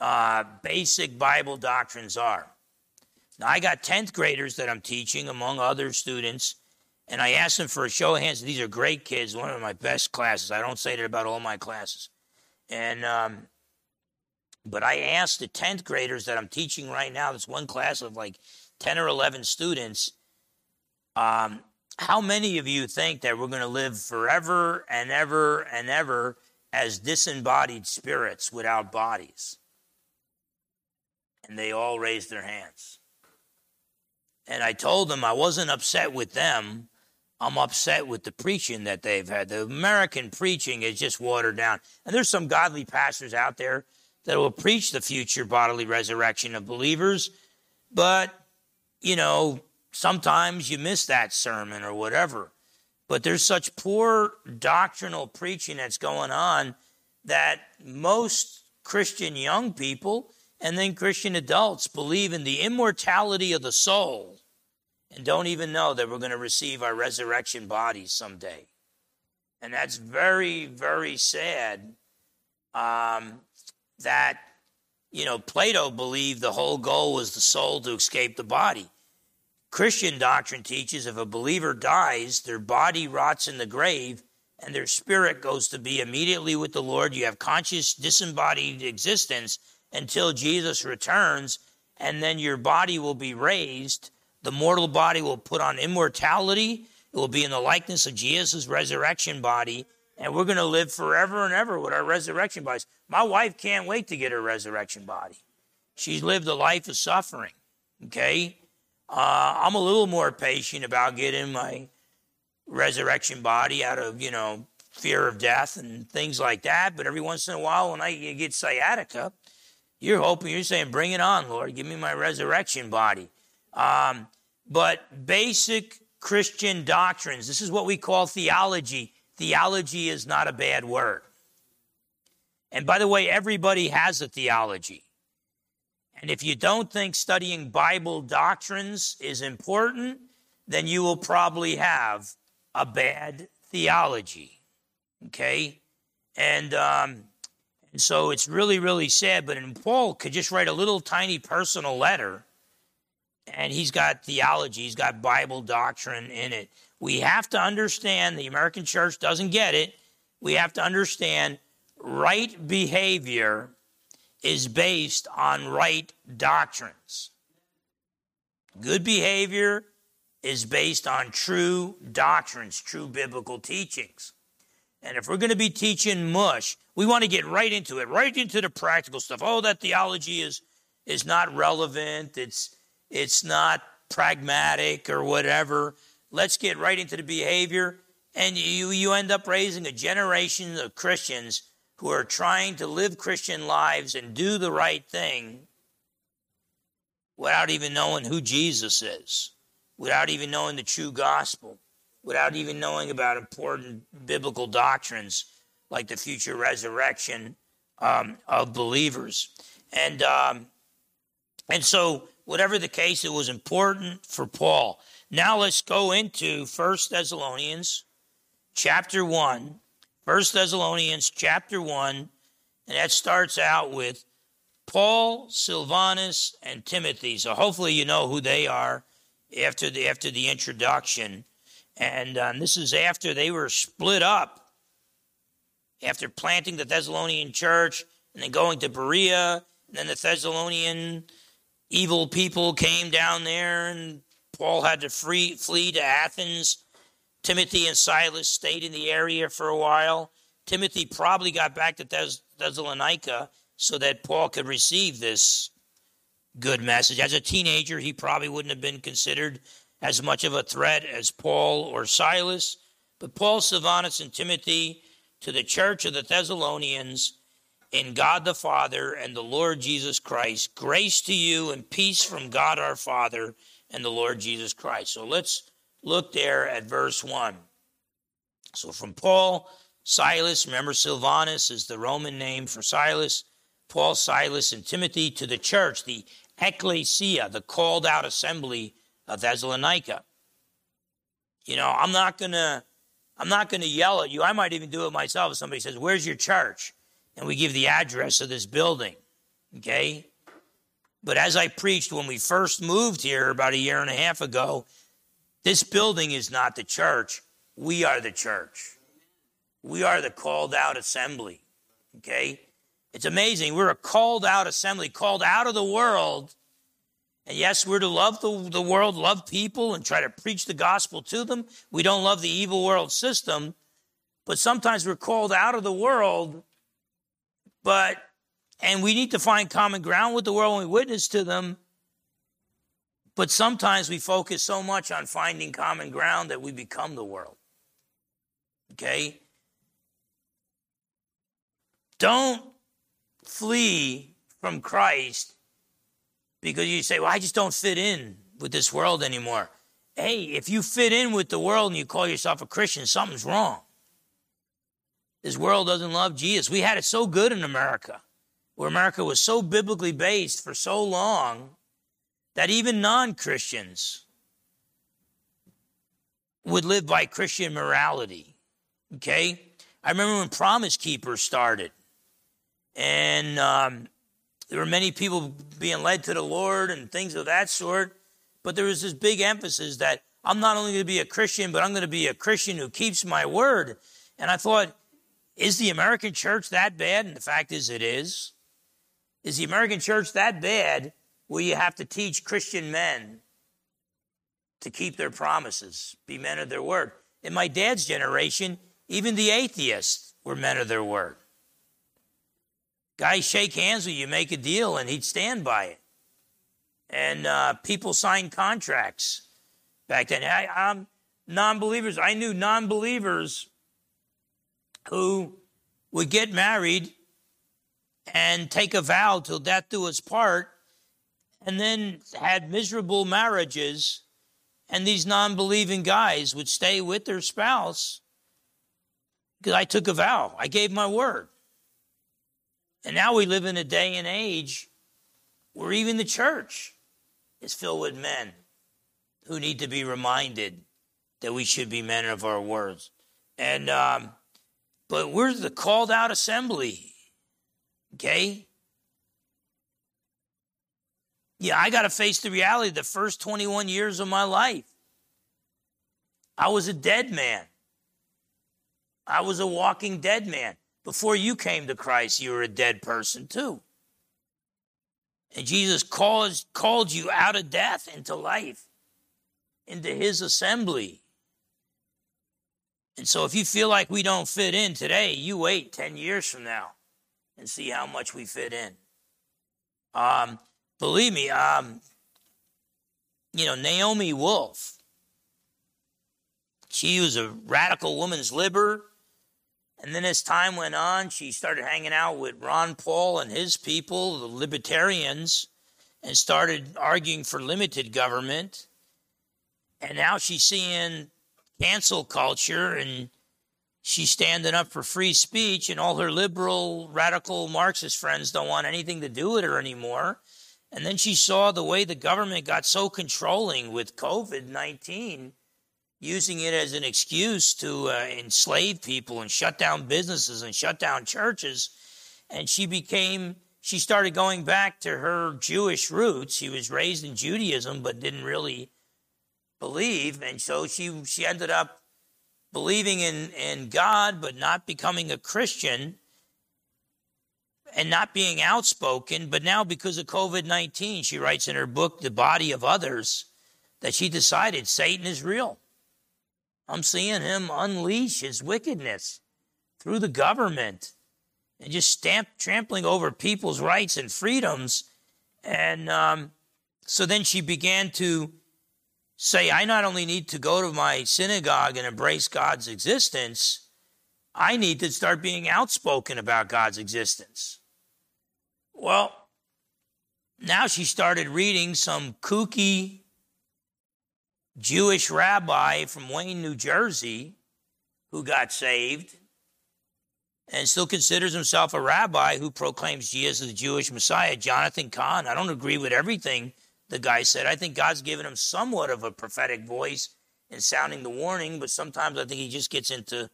uh, basic Bible doctrines are. Now, I got 10th graders that I'm teaching, among other students, and I asked them for a show of hands. These are great kids, one of my best classes. I don't say that about all my classes. And, um, but I asked the 10th graders that I'm teaching right now, this one class of like 10 or 11 students, um, how many of you think that we're going to live forever and ever and ever as disembodied spirits without bodies? And they all raised their hands. And I told them I wasn't upset with them. I'm upset with the preaching that they've had. The American preaching is just watered down. And there's some godly pastors out there that will preach the future bodily resurrection of believers. But, you know, sometimes you miss that sermon or whatever. But there's such poor doctrinal preaching that's going on that most Christian young people and then Christian adults believe in the immortality of the soul and don't even know that we're going to receive our resurrection bodies someday. And that's very, very sad um, that, you know, Plato believed the whole goal was the soul to escape the body. Christian doctrine teaches if a believer dies, their body rots in the grave and their spirit goes to be immediately with the Lord. You have conscious, disembodied existence until Jesus returns, and then your body will be raised. The mortal body will put on immortality. It will be in the likeness of Jesus' resurrection body, and we're going to live forever and ever with our resurrection bodies. My wife can't wait to get her resurrection body. She's lived a life of suffering. Okay? Uh, I'm a little more patient about getting my resurrection body out of, you know, fear of death and things like that. But every once in a while, when I get sciatica, you're hoping, you're saying, bring it on, Lord. Give me my resurrection body. Um, but basic Christian doctrines, this is what we call theology. Theology is not a bad word. And by the way, everybody has a theology. And if you don't think studying Bible doctrines is important, then you will probably have a bad theology. Okay? And um, and so it's really, really sad. But Paul could just write a little tiny personal letter, and he's got theology, he's got Bible doctrine in it. we have to understand the American church doesn't get it. We have to understand right behavior is based on right doctrines. Good behavior is based on true doctrines, true biblical teachings. And if we're going to be teaching mush, we want to get right into it, right into the practical stuff. Oh, that theology is is not relevant. It's it's not pragmatic or whatever. Let's get right into the behavior. And you, you end up raising a generation of Christians who are trying to live Christian lives and do the right thing without even knowing who Jesus is, without even knowing the true gospel, without even knowing about important biblical doctrines like the future resurrection um, of believers. And um, and so whatever the case, it was important for Paul. Now let's go into First Thessalonians chapter 1. 1 Thessalonians chapter 1, and that starts out with Paul, Silvanus, and Timothy. So hopefully you know who they are after the, after the introduction. And um, this is after they were split up, after planting the Thessalonian church and then going to Berea, and then the Thessalonian evil people came down there, and Paul had to free, flee to Athens. Timothy and Silas stayed in the area for a while. Timothy probably got back to Thess- Thessalonica so that Paul could receive this good message. As a teenager, he probably wouldn't have been considered as much of a threat as Paul or Silas. But Paul, Silvanus, and Timothy to the church of the Thessalonians in God the Father and the Lord Jesus Christ. Grace to you and peace from God our Father and the Lord Jesus Christ. So let's look there at verse 1. So from Paul, Silas, remember Silvanus is the Roman name for Silas, Paul, Silas, and Timothy to the church, the ecclesia, the called out assembly of Thessalonica. You know, I'm not gonna I'm not gonna yell at you. I might even do it myself if somebody says, Where's your church? and we give the address of this building. Okay? But as I preached when we first moved here about a year and a half ago, this building is not the church. We are the church. We are the called out assembly. Okay? It's amazing. We're a called out assembly, called out of the world. And yes, we're to love the, the world, love people, and try to preach the gospel to them. We don't love the evil world system, but sometimes we're called out of the world but, and we need to find common ground with the world when we witness to them. But sometimes we focus so much on finding common ground that we become the world. Okay? Don't flee from Christ because you say, well, I just don't fit in with this world anymore. Hey, if you fit in with the world and you call yourself a Christian, something's wrong. This world doesn't love Jesus. We had it so good in America, where America was so biblically based for so long that even non Christians would live by Christian morality. Okay? I remember when Promise Keepers started, and um, there were many people being led to the Lord and things of that sort, but there was this big emphasis that I'm not only going to be a Christian, but I'm going to be a Christian who keeps my word. And I thought, is the American church that bad? And the fact is, it is. Is the American church that bad where you have to teach Christian men to keep their promises, be men of their word? In my dad's generation, even the atheists were men of their word. Guys shake hands with you, make a deal, and he'd stand by it. And uh, people signed contracts back then. I, I'm non believers. I knew non believers who would get married and take a vow till death do us part, and then had miserable marriages, and these non believing guys would stay with their spouse because I took a vow, I gave my word. And now we live in a day and age where even the church is filled with men who need to be reminded that we should be men of our words. And um, but we're the called out assembly. Okay? Yeah, I got to face the reality the first 21 years of my life. I was a dead man. I was a walking dead man. Before you came to Christ, you were a dead person too. And Jesus called, called you out of death into life, into his assembly. And so if you feel like we don't fit in today, you wait 10 years from now and see how much we fit in. Um, believe me, um, you know, Naomi Wolf, she was a radical woman's liber. And then as time went on, she started hanging out with Ron Paul and his people, the libertarians, and started arguing for limited government. And now she's seeing cancel culture and she's standing up for free speech, and all her liberal, radical Marxist friends don't want anything to do with her anymore. And then she saw the way the government got so controlling with COVID 19, using it as an excuse to uh, enslave people and shut down businesses and shut down churches. And she became, she started going back to her Jewish roots. She was raised in Judaism, but didn't really believe. And so she, she ended up believing in, in God, but not becoming a Christian and not being outspoken. But now, because of COVID 19, she writes in her book, The Body of Others, that she decided Satan is real. I'm seeing him unleash his wickedness through the government and just stamp, trampling over people's rights and freedoms. And um, so then she began to say, I not only need to go to my synagogue and embrace God's existence, I need to start being outspoken about God's existence. Well, now she started reading some kooky Jewish rabbi from Wayne, New Jersey, who got saved and still considers himself a rabbi who proclaims Jesus as the Jewish Messiah, Jonathan Cahn. I don't agree with everything the guy said. I think God's given him somewhat of a prophetic voice in sounding the warning, but sometimes I think he just gets into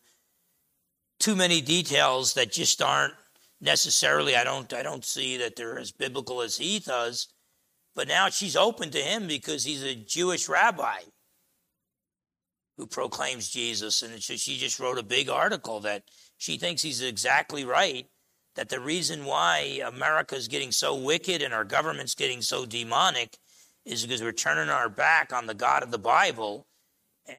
too many details that just aren't necessarily I don't I don't see that they're as biblical as he does. But now she's open to him because he's a Jewish rabbi who proclaims Jesus. And she just wrote a big article that she thinks he's exactly right that the reason why America is getting so wicked and our government's getting so demonic is because we're turning our back on the God of the Bible,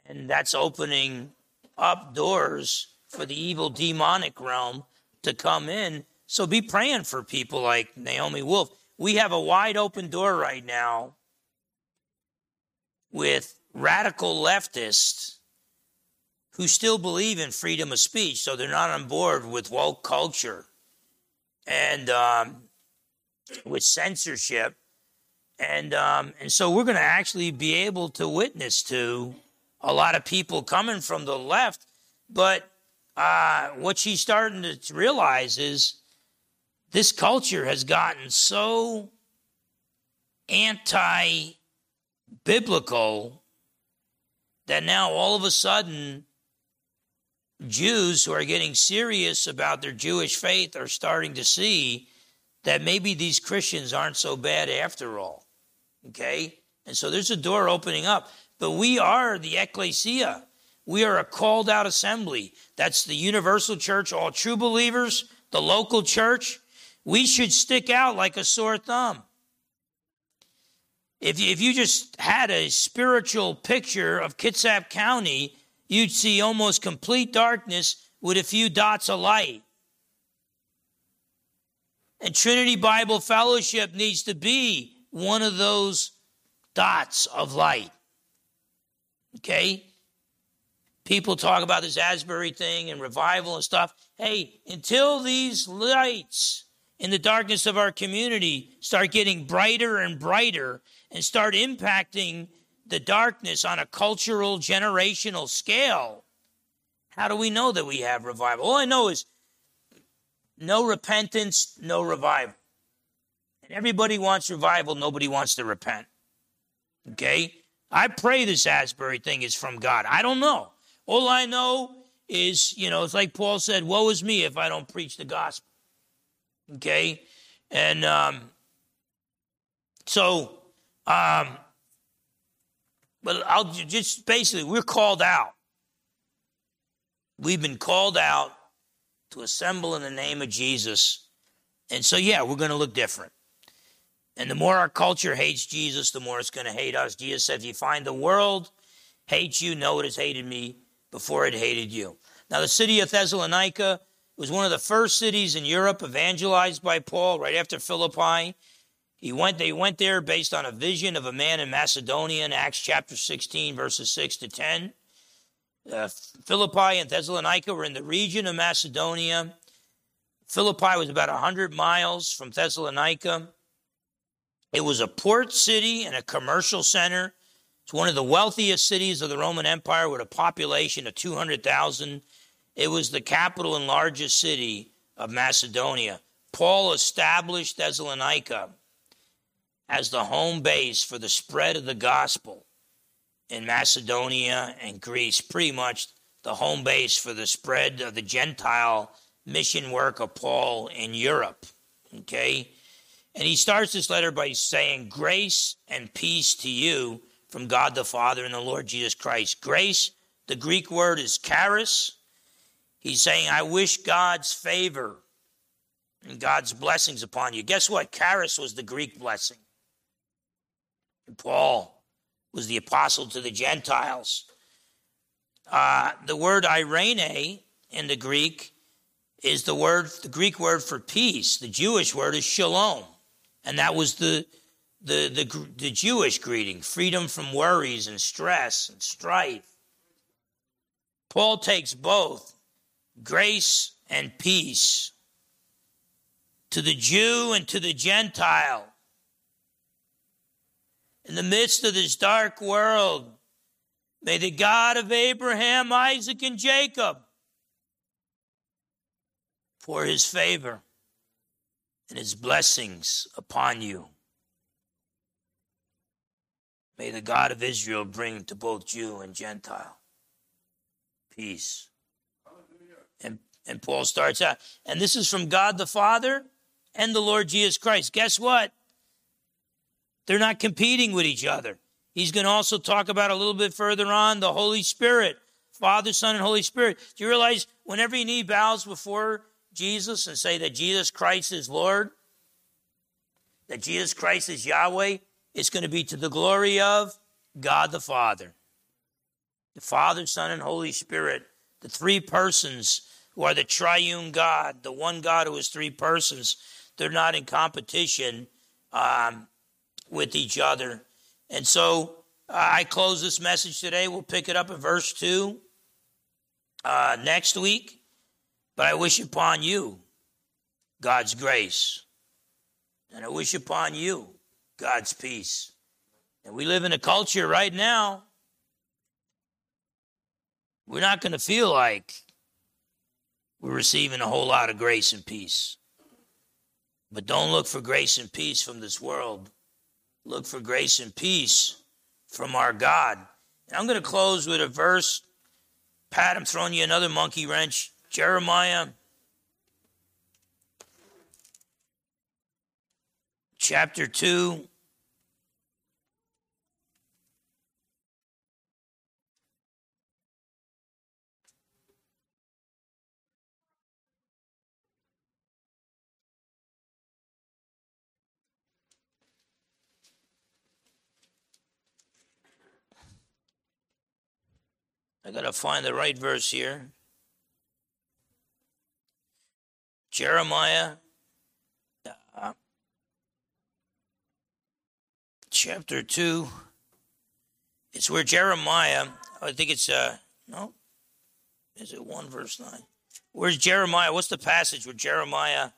and that's opening up doors for the evil demonic realm to come in. So be praying for people like Naomi Wolf. We have a wide open door right now with radical leftists who still believe in freedom of speech, so they're not on board with woke culture and um, with censorship and um, and so we're going to actually be able to witness to a lot of people coming from the left. But uh, what she's starting to realize is this culture has gotten so anti-biblical that now all of a sudden Jews who are getting serious about their Jewish faith are starting to see that maybe these Christians aren't so bad after all. Okay? And so there's a door opening up. But we are the ecclesia. We are a called out assembly. That's the universal church, all true believers, the local church. We should stick out like a sore thumb. If you, if you just had a spiritual picture of Kitsap County, you'd see almost complete darkness with a few dots of light. And Trinity Bible Fellowship needs to be one of those dots of light. Okay? People talk about this Asbury thing and revival and stuff. Hey, until these lights in the darkness of our community start getting brighter and brighter and start impacting the darkness on a cultural, generational scale, how do we know that we have revival? All I know is no repentance, no revival. And everybody wants revival, nobody wants to repent. Okay? I pray this Asbury thing is from God. I don't know. All I know is, you know, it's like Paul said, woe is me if I don't preach the gospel. Okay? And um, so um, But I'll just basically, we're called out. We've been called out to assemble in the name of Jesus. And so, yeah, we're going to look different. And the more our culture hates Jesus, the more it's going to hate us. Jesus said, if you find the world hates you, know it has hated me before it hated you. Now, the city of Thessalonica was one of the first cities in Europe evangelized by Paul right after Philippi. He went, they went there based on a vision of a man in Macedonia in Acts chapter 16, verses 6 to 10. Uh, Philippi and Thessalonica were in the region of Macedonia. Philippi was about 100 miles from Thessalonica. It was a port city and a commercial center. It's one of the wealthiest cities of the Roman Empire with a population of 200,000. It was the capital and largest city of Macedonia. Paul established Thessalonica as the home base for the spread of the gospel in Macedonia and Greece, pretty much the home base for the spread of the Gentile mission work of Paul in Europe. Okay? And he starts this letter by saying, Grace and peace to you from God the Father and the Lord Jesus Christ. Grace, the Greek word is charis. He's saying, I wish God's favor and God's blessings upon you. Guess what? Charis was the Greek blessing. And Paul was the apostle to the Gentiles. Uh, the word irene in the Greek is the word, the Greek word for peace. The Jewish word is shalom. And that was the, the, the, the Jewish greeting freedom from worries and stress and strife. Paul takes both grace and peace to the Jew and to the Gentile. In the midst of this dark world, may the God of Abraham, Isaac, and Jacob pour his favor and his blessings upon you. May the God of Israel bring to both Jew and Gentile peace. And, and Paul starts out, and this is from God the Father and the Lord Jesus Christ. Guess what? They're not competing with each other. He's going to also talk about a little bit further on the Holy Spirit, Father, Son, and Holy Spirit. Do you realize whenever your knee bows before Jesus and say that Jesus Christ is Lord, that Jesus Christ is Yahweh, it's going to be to the glory of God the Father. The Father, Son, and Holy Spirit, the three persons who are the triune God, the one God who is three persons, they're not in competition um, with each other. And so uh, I close this message today. We'll pick it up at verse 2 uh, next week. But I wish upon you God's grace. And I wish upon you God's peace. And we live in a culture right now, we're not going to feel like we're receiving a whole lot of grace and peace. But don't look for grace and peace from this world. Look for grace and peace from our God. And I'm going to close with a verse. Pat, I'm throwing you another monkey wrench. Jeremiah chapter 2. I got to find the right verse here. Jeremiah uh, chapter 2. It's where Jeremiah, I think it's, uh, no, is it 1 verse 9? Where's Jeremiah? What's the passage where Jeremiah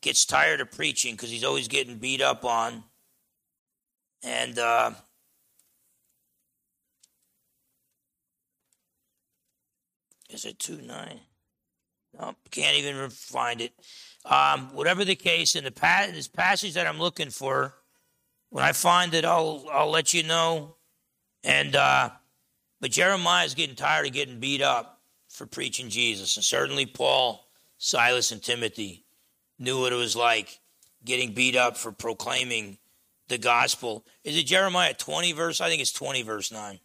gets tired of preaching because he's always getting beat up on? And, uh, is it 2 9? Nope, can't even find it. Um, whatever the case, in the pa- this passage that I'm looking for, when I find it, I'll I'll let you know. And uh, but Jeremiah is getting tired of getting beat up for preaching Jesus, and certainly Paul, Silas, and Timothy knew what it was like getting beat up for proclaiming the gospel. Is it Jeremiah 20 verse? I think it's 20 verse 9.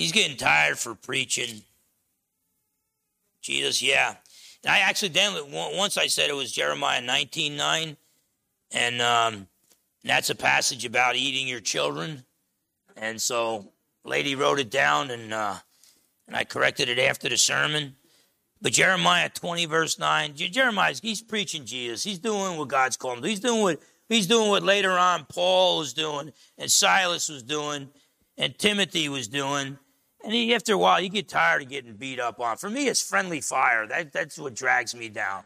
He's getting tired for preaching. Jesus, yeah. I accidentally, once I said it was Jeremiah 19 9, and um, that's a passage about eating your children. And so, lady wrote it down, and uh, and I corrected it after the sermon. But Jeremiah 20 verse 9, Jeremiah, he's preaching Jesus. He's doing what God's called him. He's doing what he's doing what later on Paul was doing, and Silas was doing, and Timothy was doing. And after a while, you get tired of getting beat up on. For me, it's friendly fire. That, that's what drags me down.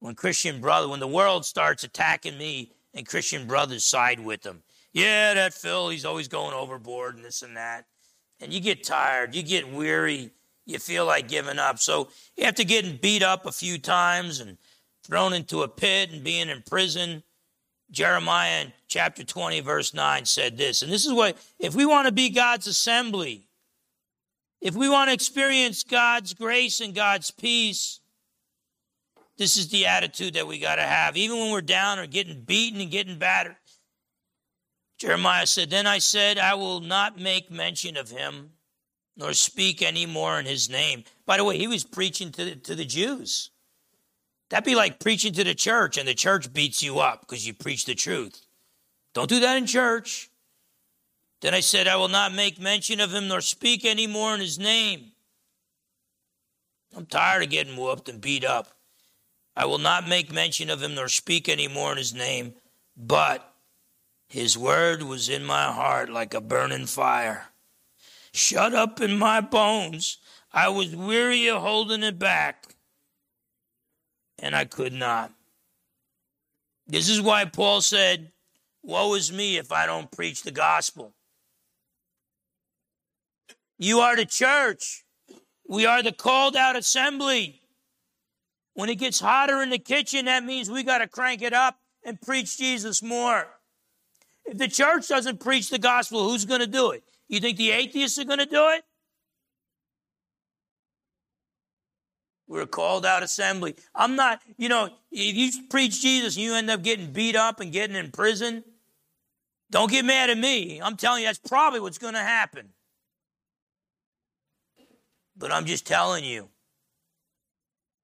When Christian brother, when the world starts attacking me, and Christian brothers side with them. Yeah, that Phil, he's always going overboard and this and that. And you get tired, you get weary, you feel like giving up. So after getting beat up a few times and thrown into a pit and being in prison, Jeremiah chapter 20, verse 9 said this. And this is what, if we want to be God's assembly, if we want to experience God's grace and God's peace, this is the attitude that we got to have, even when we're down or getting beaten and getting battered. Jeremiah said, Then I said, I will not make mention of him, nor speak any more in his name. By the way, he was preaching to the, to the Jews. That'd be like preaching to the church, and the church beats you up because you preach the truth. Don't do that in church. Then I said, I will not make mention of him nor speak any more in his name. I'm tired of getting whooped and beat up. I will not make mention of him nor speak any more in his name, but his word was in my heart like a burning fire. Shut up in my bones. I was weary of holding it back, and I could not. This is why Paul said, Woe is me if I don't preach the gospel. You are the church. We are the called out assembly. When it gets hotter in the kitchen, that means we got to crank it up and preach Jesus more. If the church doesn't preach the gospel, who's going to do it? You think the atheists are going to do it? We're a called out assembly. I'm not, you know, if you preach Jesus and you end up getting beat up and getting in prison, don't get mad at me. I'm telling you, that's probably what's going to happen. But I'm just telling you,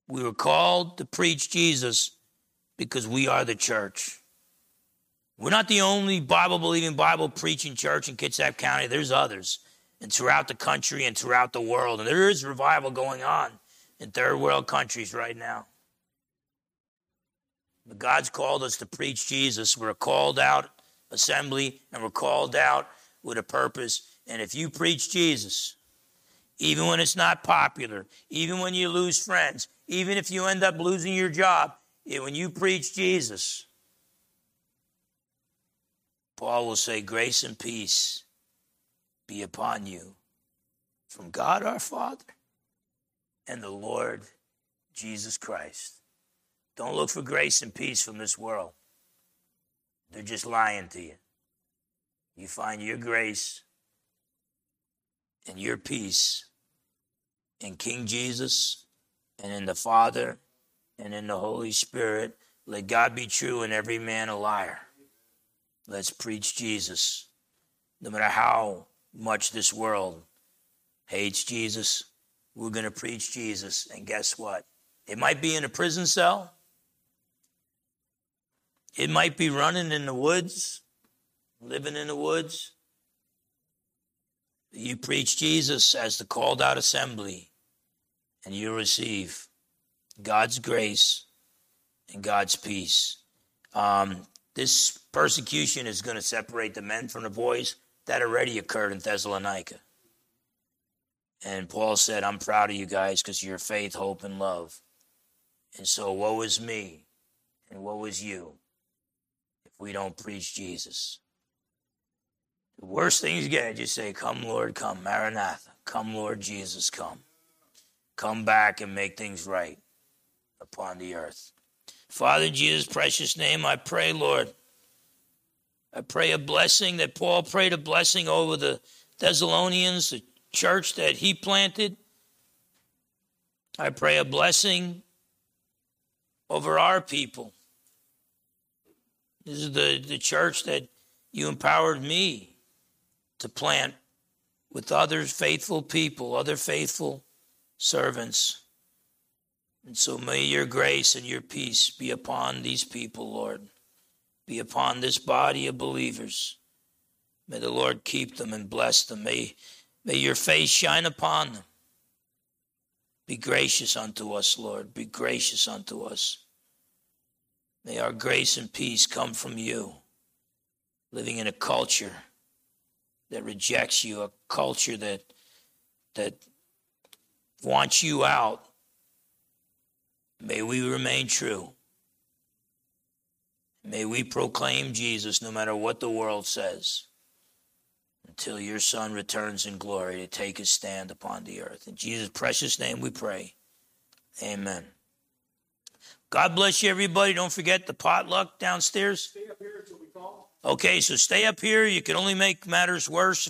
we were called to preach Jesus because we are the church. We're not the only Bible believing, Bible preaching church in Kitsap County. There's others, and throughout the country and throughout the world. And there is revival going on in third world countries right now. But God's called us to preach Jesus. We're a called out assembly, and we're called out with a purpose. And if you preach Jesus, even when it's not popular, even when you lose friends, even if you end up losing your job, when you preach Jesus, Paul will say, Grace and peace be upon you from God our Father and the Lord Jesus Christ. Don't look for grace and peace from this world. They're just lying to you. You find your grace and your peace in King Jesus and in the Father and in the Holy Spirit. Let God be true and every man a liar. Let's preach Jesus. No matter how much this world hates Jesus, we're going to preach Jesus. And guess what? It might be in a prison cell. It might be running in the woods, living in the woods. You preach Jesus as the called out assembly, and you receive God's grace and God's peace. Um, this persecution is going to separate the men from the boys. That already occurred in Thessalonica. And Paul said, I'm proud of you guys because your faith, hope, and love. And so, woe is me and woe is you if we don't preach Jesus. The worst thing you get, just say, Come, Lord, come. Maranatha. Come, Lord Jesus, come. Come back and make things right upon the earth. Father, Jesus' precious name, I pray, Lord. I pray a blessing that Paul prayed a blessing over the Thessalonians, the church that he planted. I pray a blessing over our people. This is the, the church that you empowered me to plant with other faithful people, other faithful servants. And so may your grace and your peace be upon these people, Lord. Be upon this body of believers. May the Lord keep them and bless them. May, may your face shine upon them. Be gracious unto us, Lord. Be gracious unto us. May our grace and peace come from you. Living in a culture that rejects you, a culture that that wants you out. May we remain true. May we proclaim Jesus no matter what the world says until your Son returns in glory to take his stand upon the earth. In Jesus' precious name we pray. Amen. God bless you, everybody. Don't forget the potluck downstairs. Okay, so stay up here. You can only make matters worse.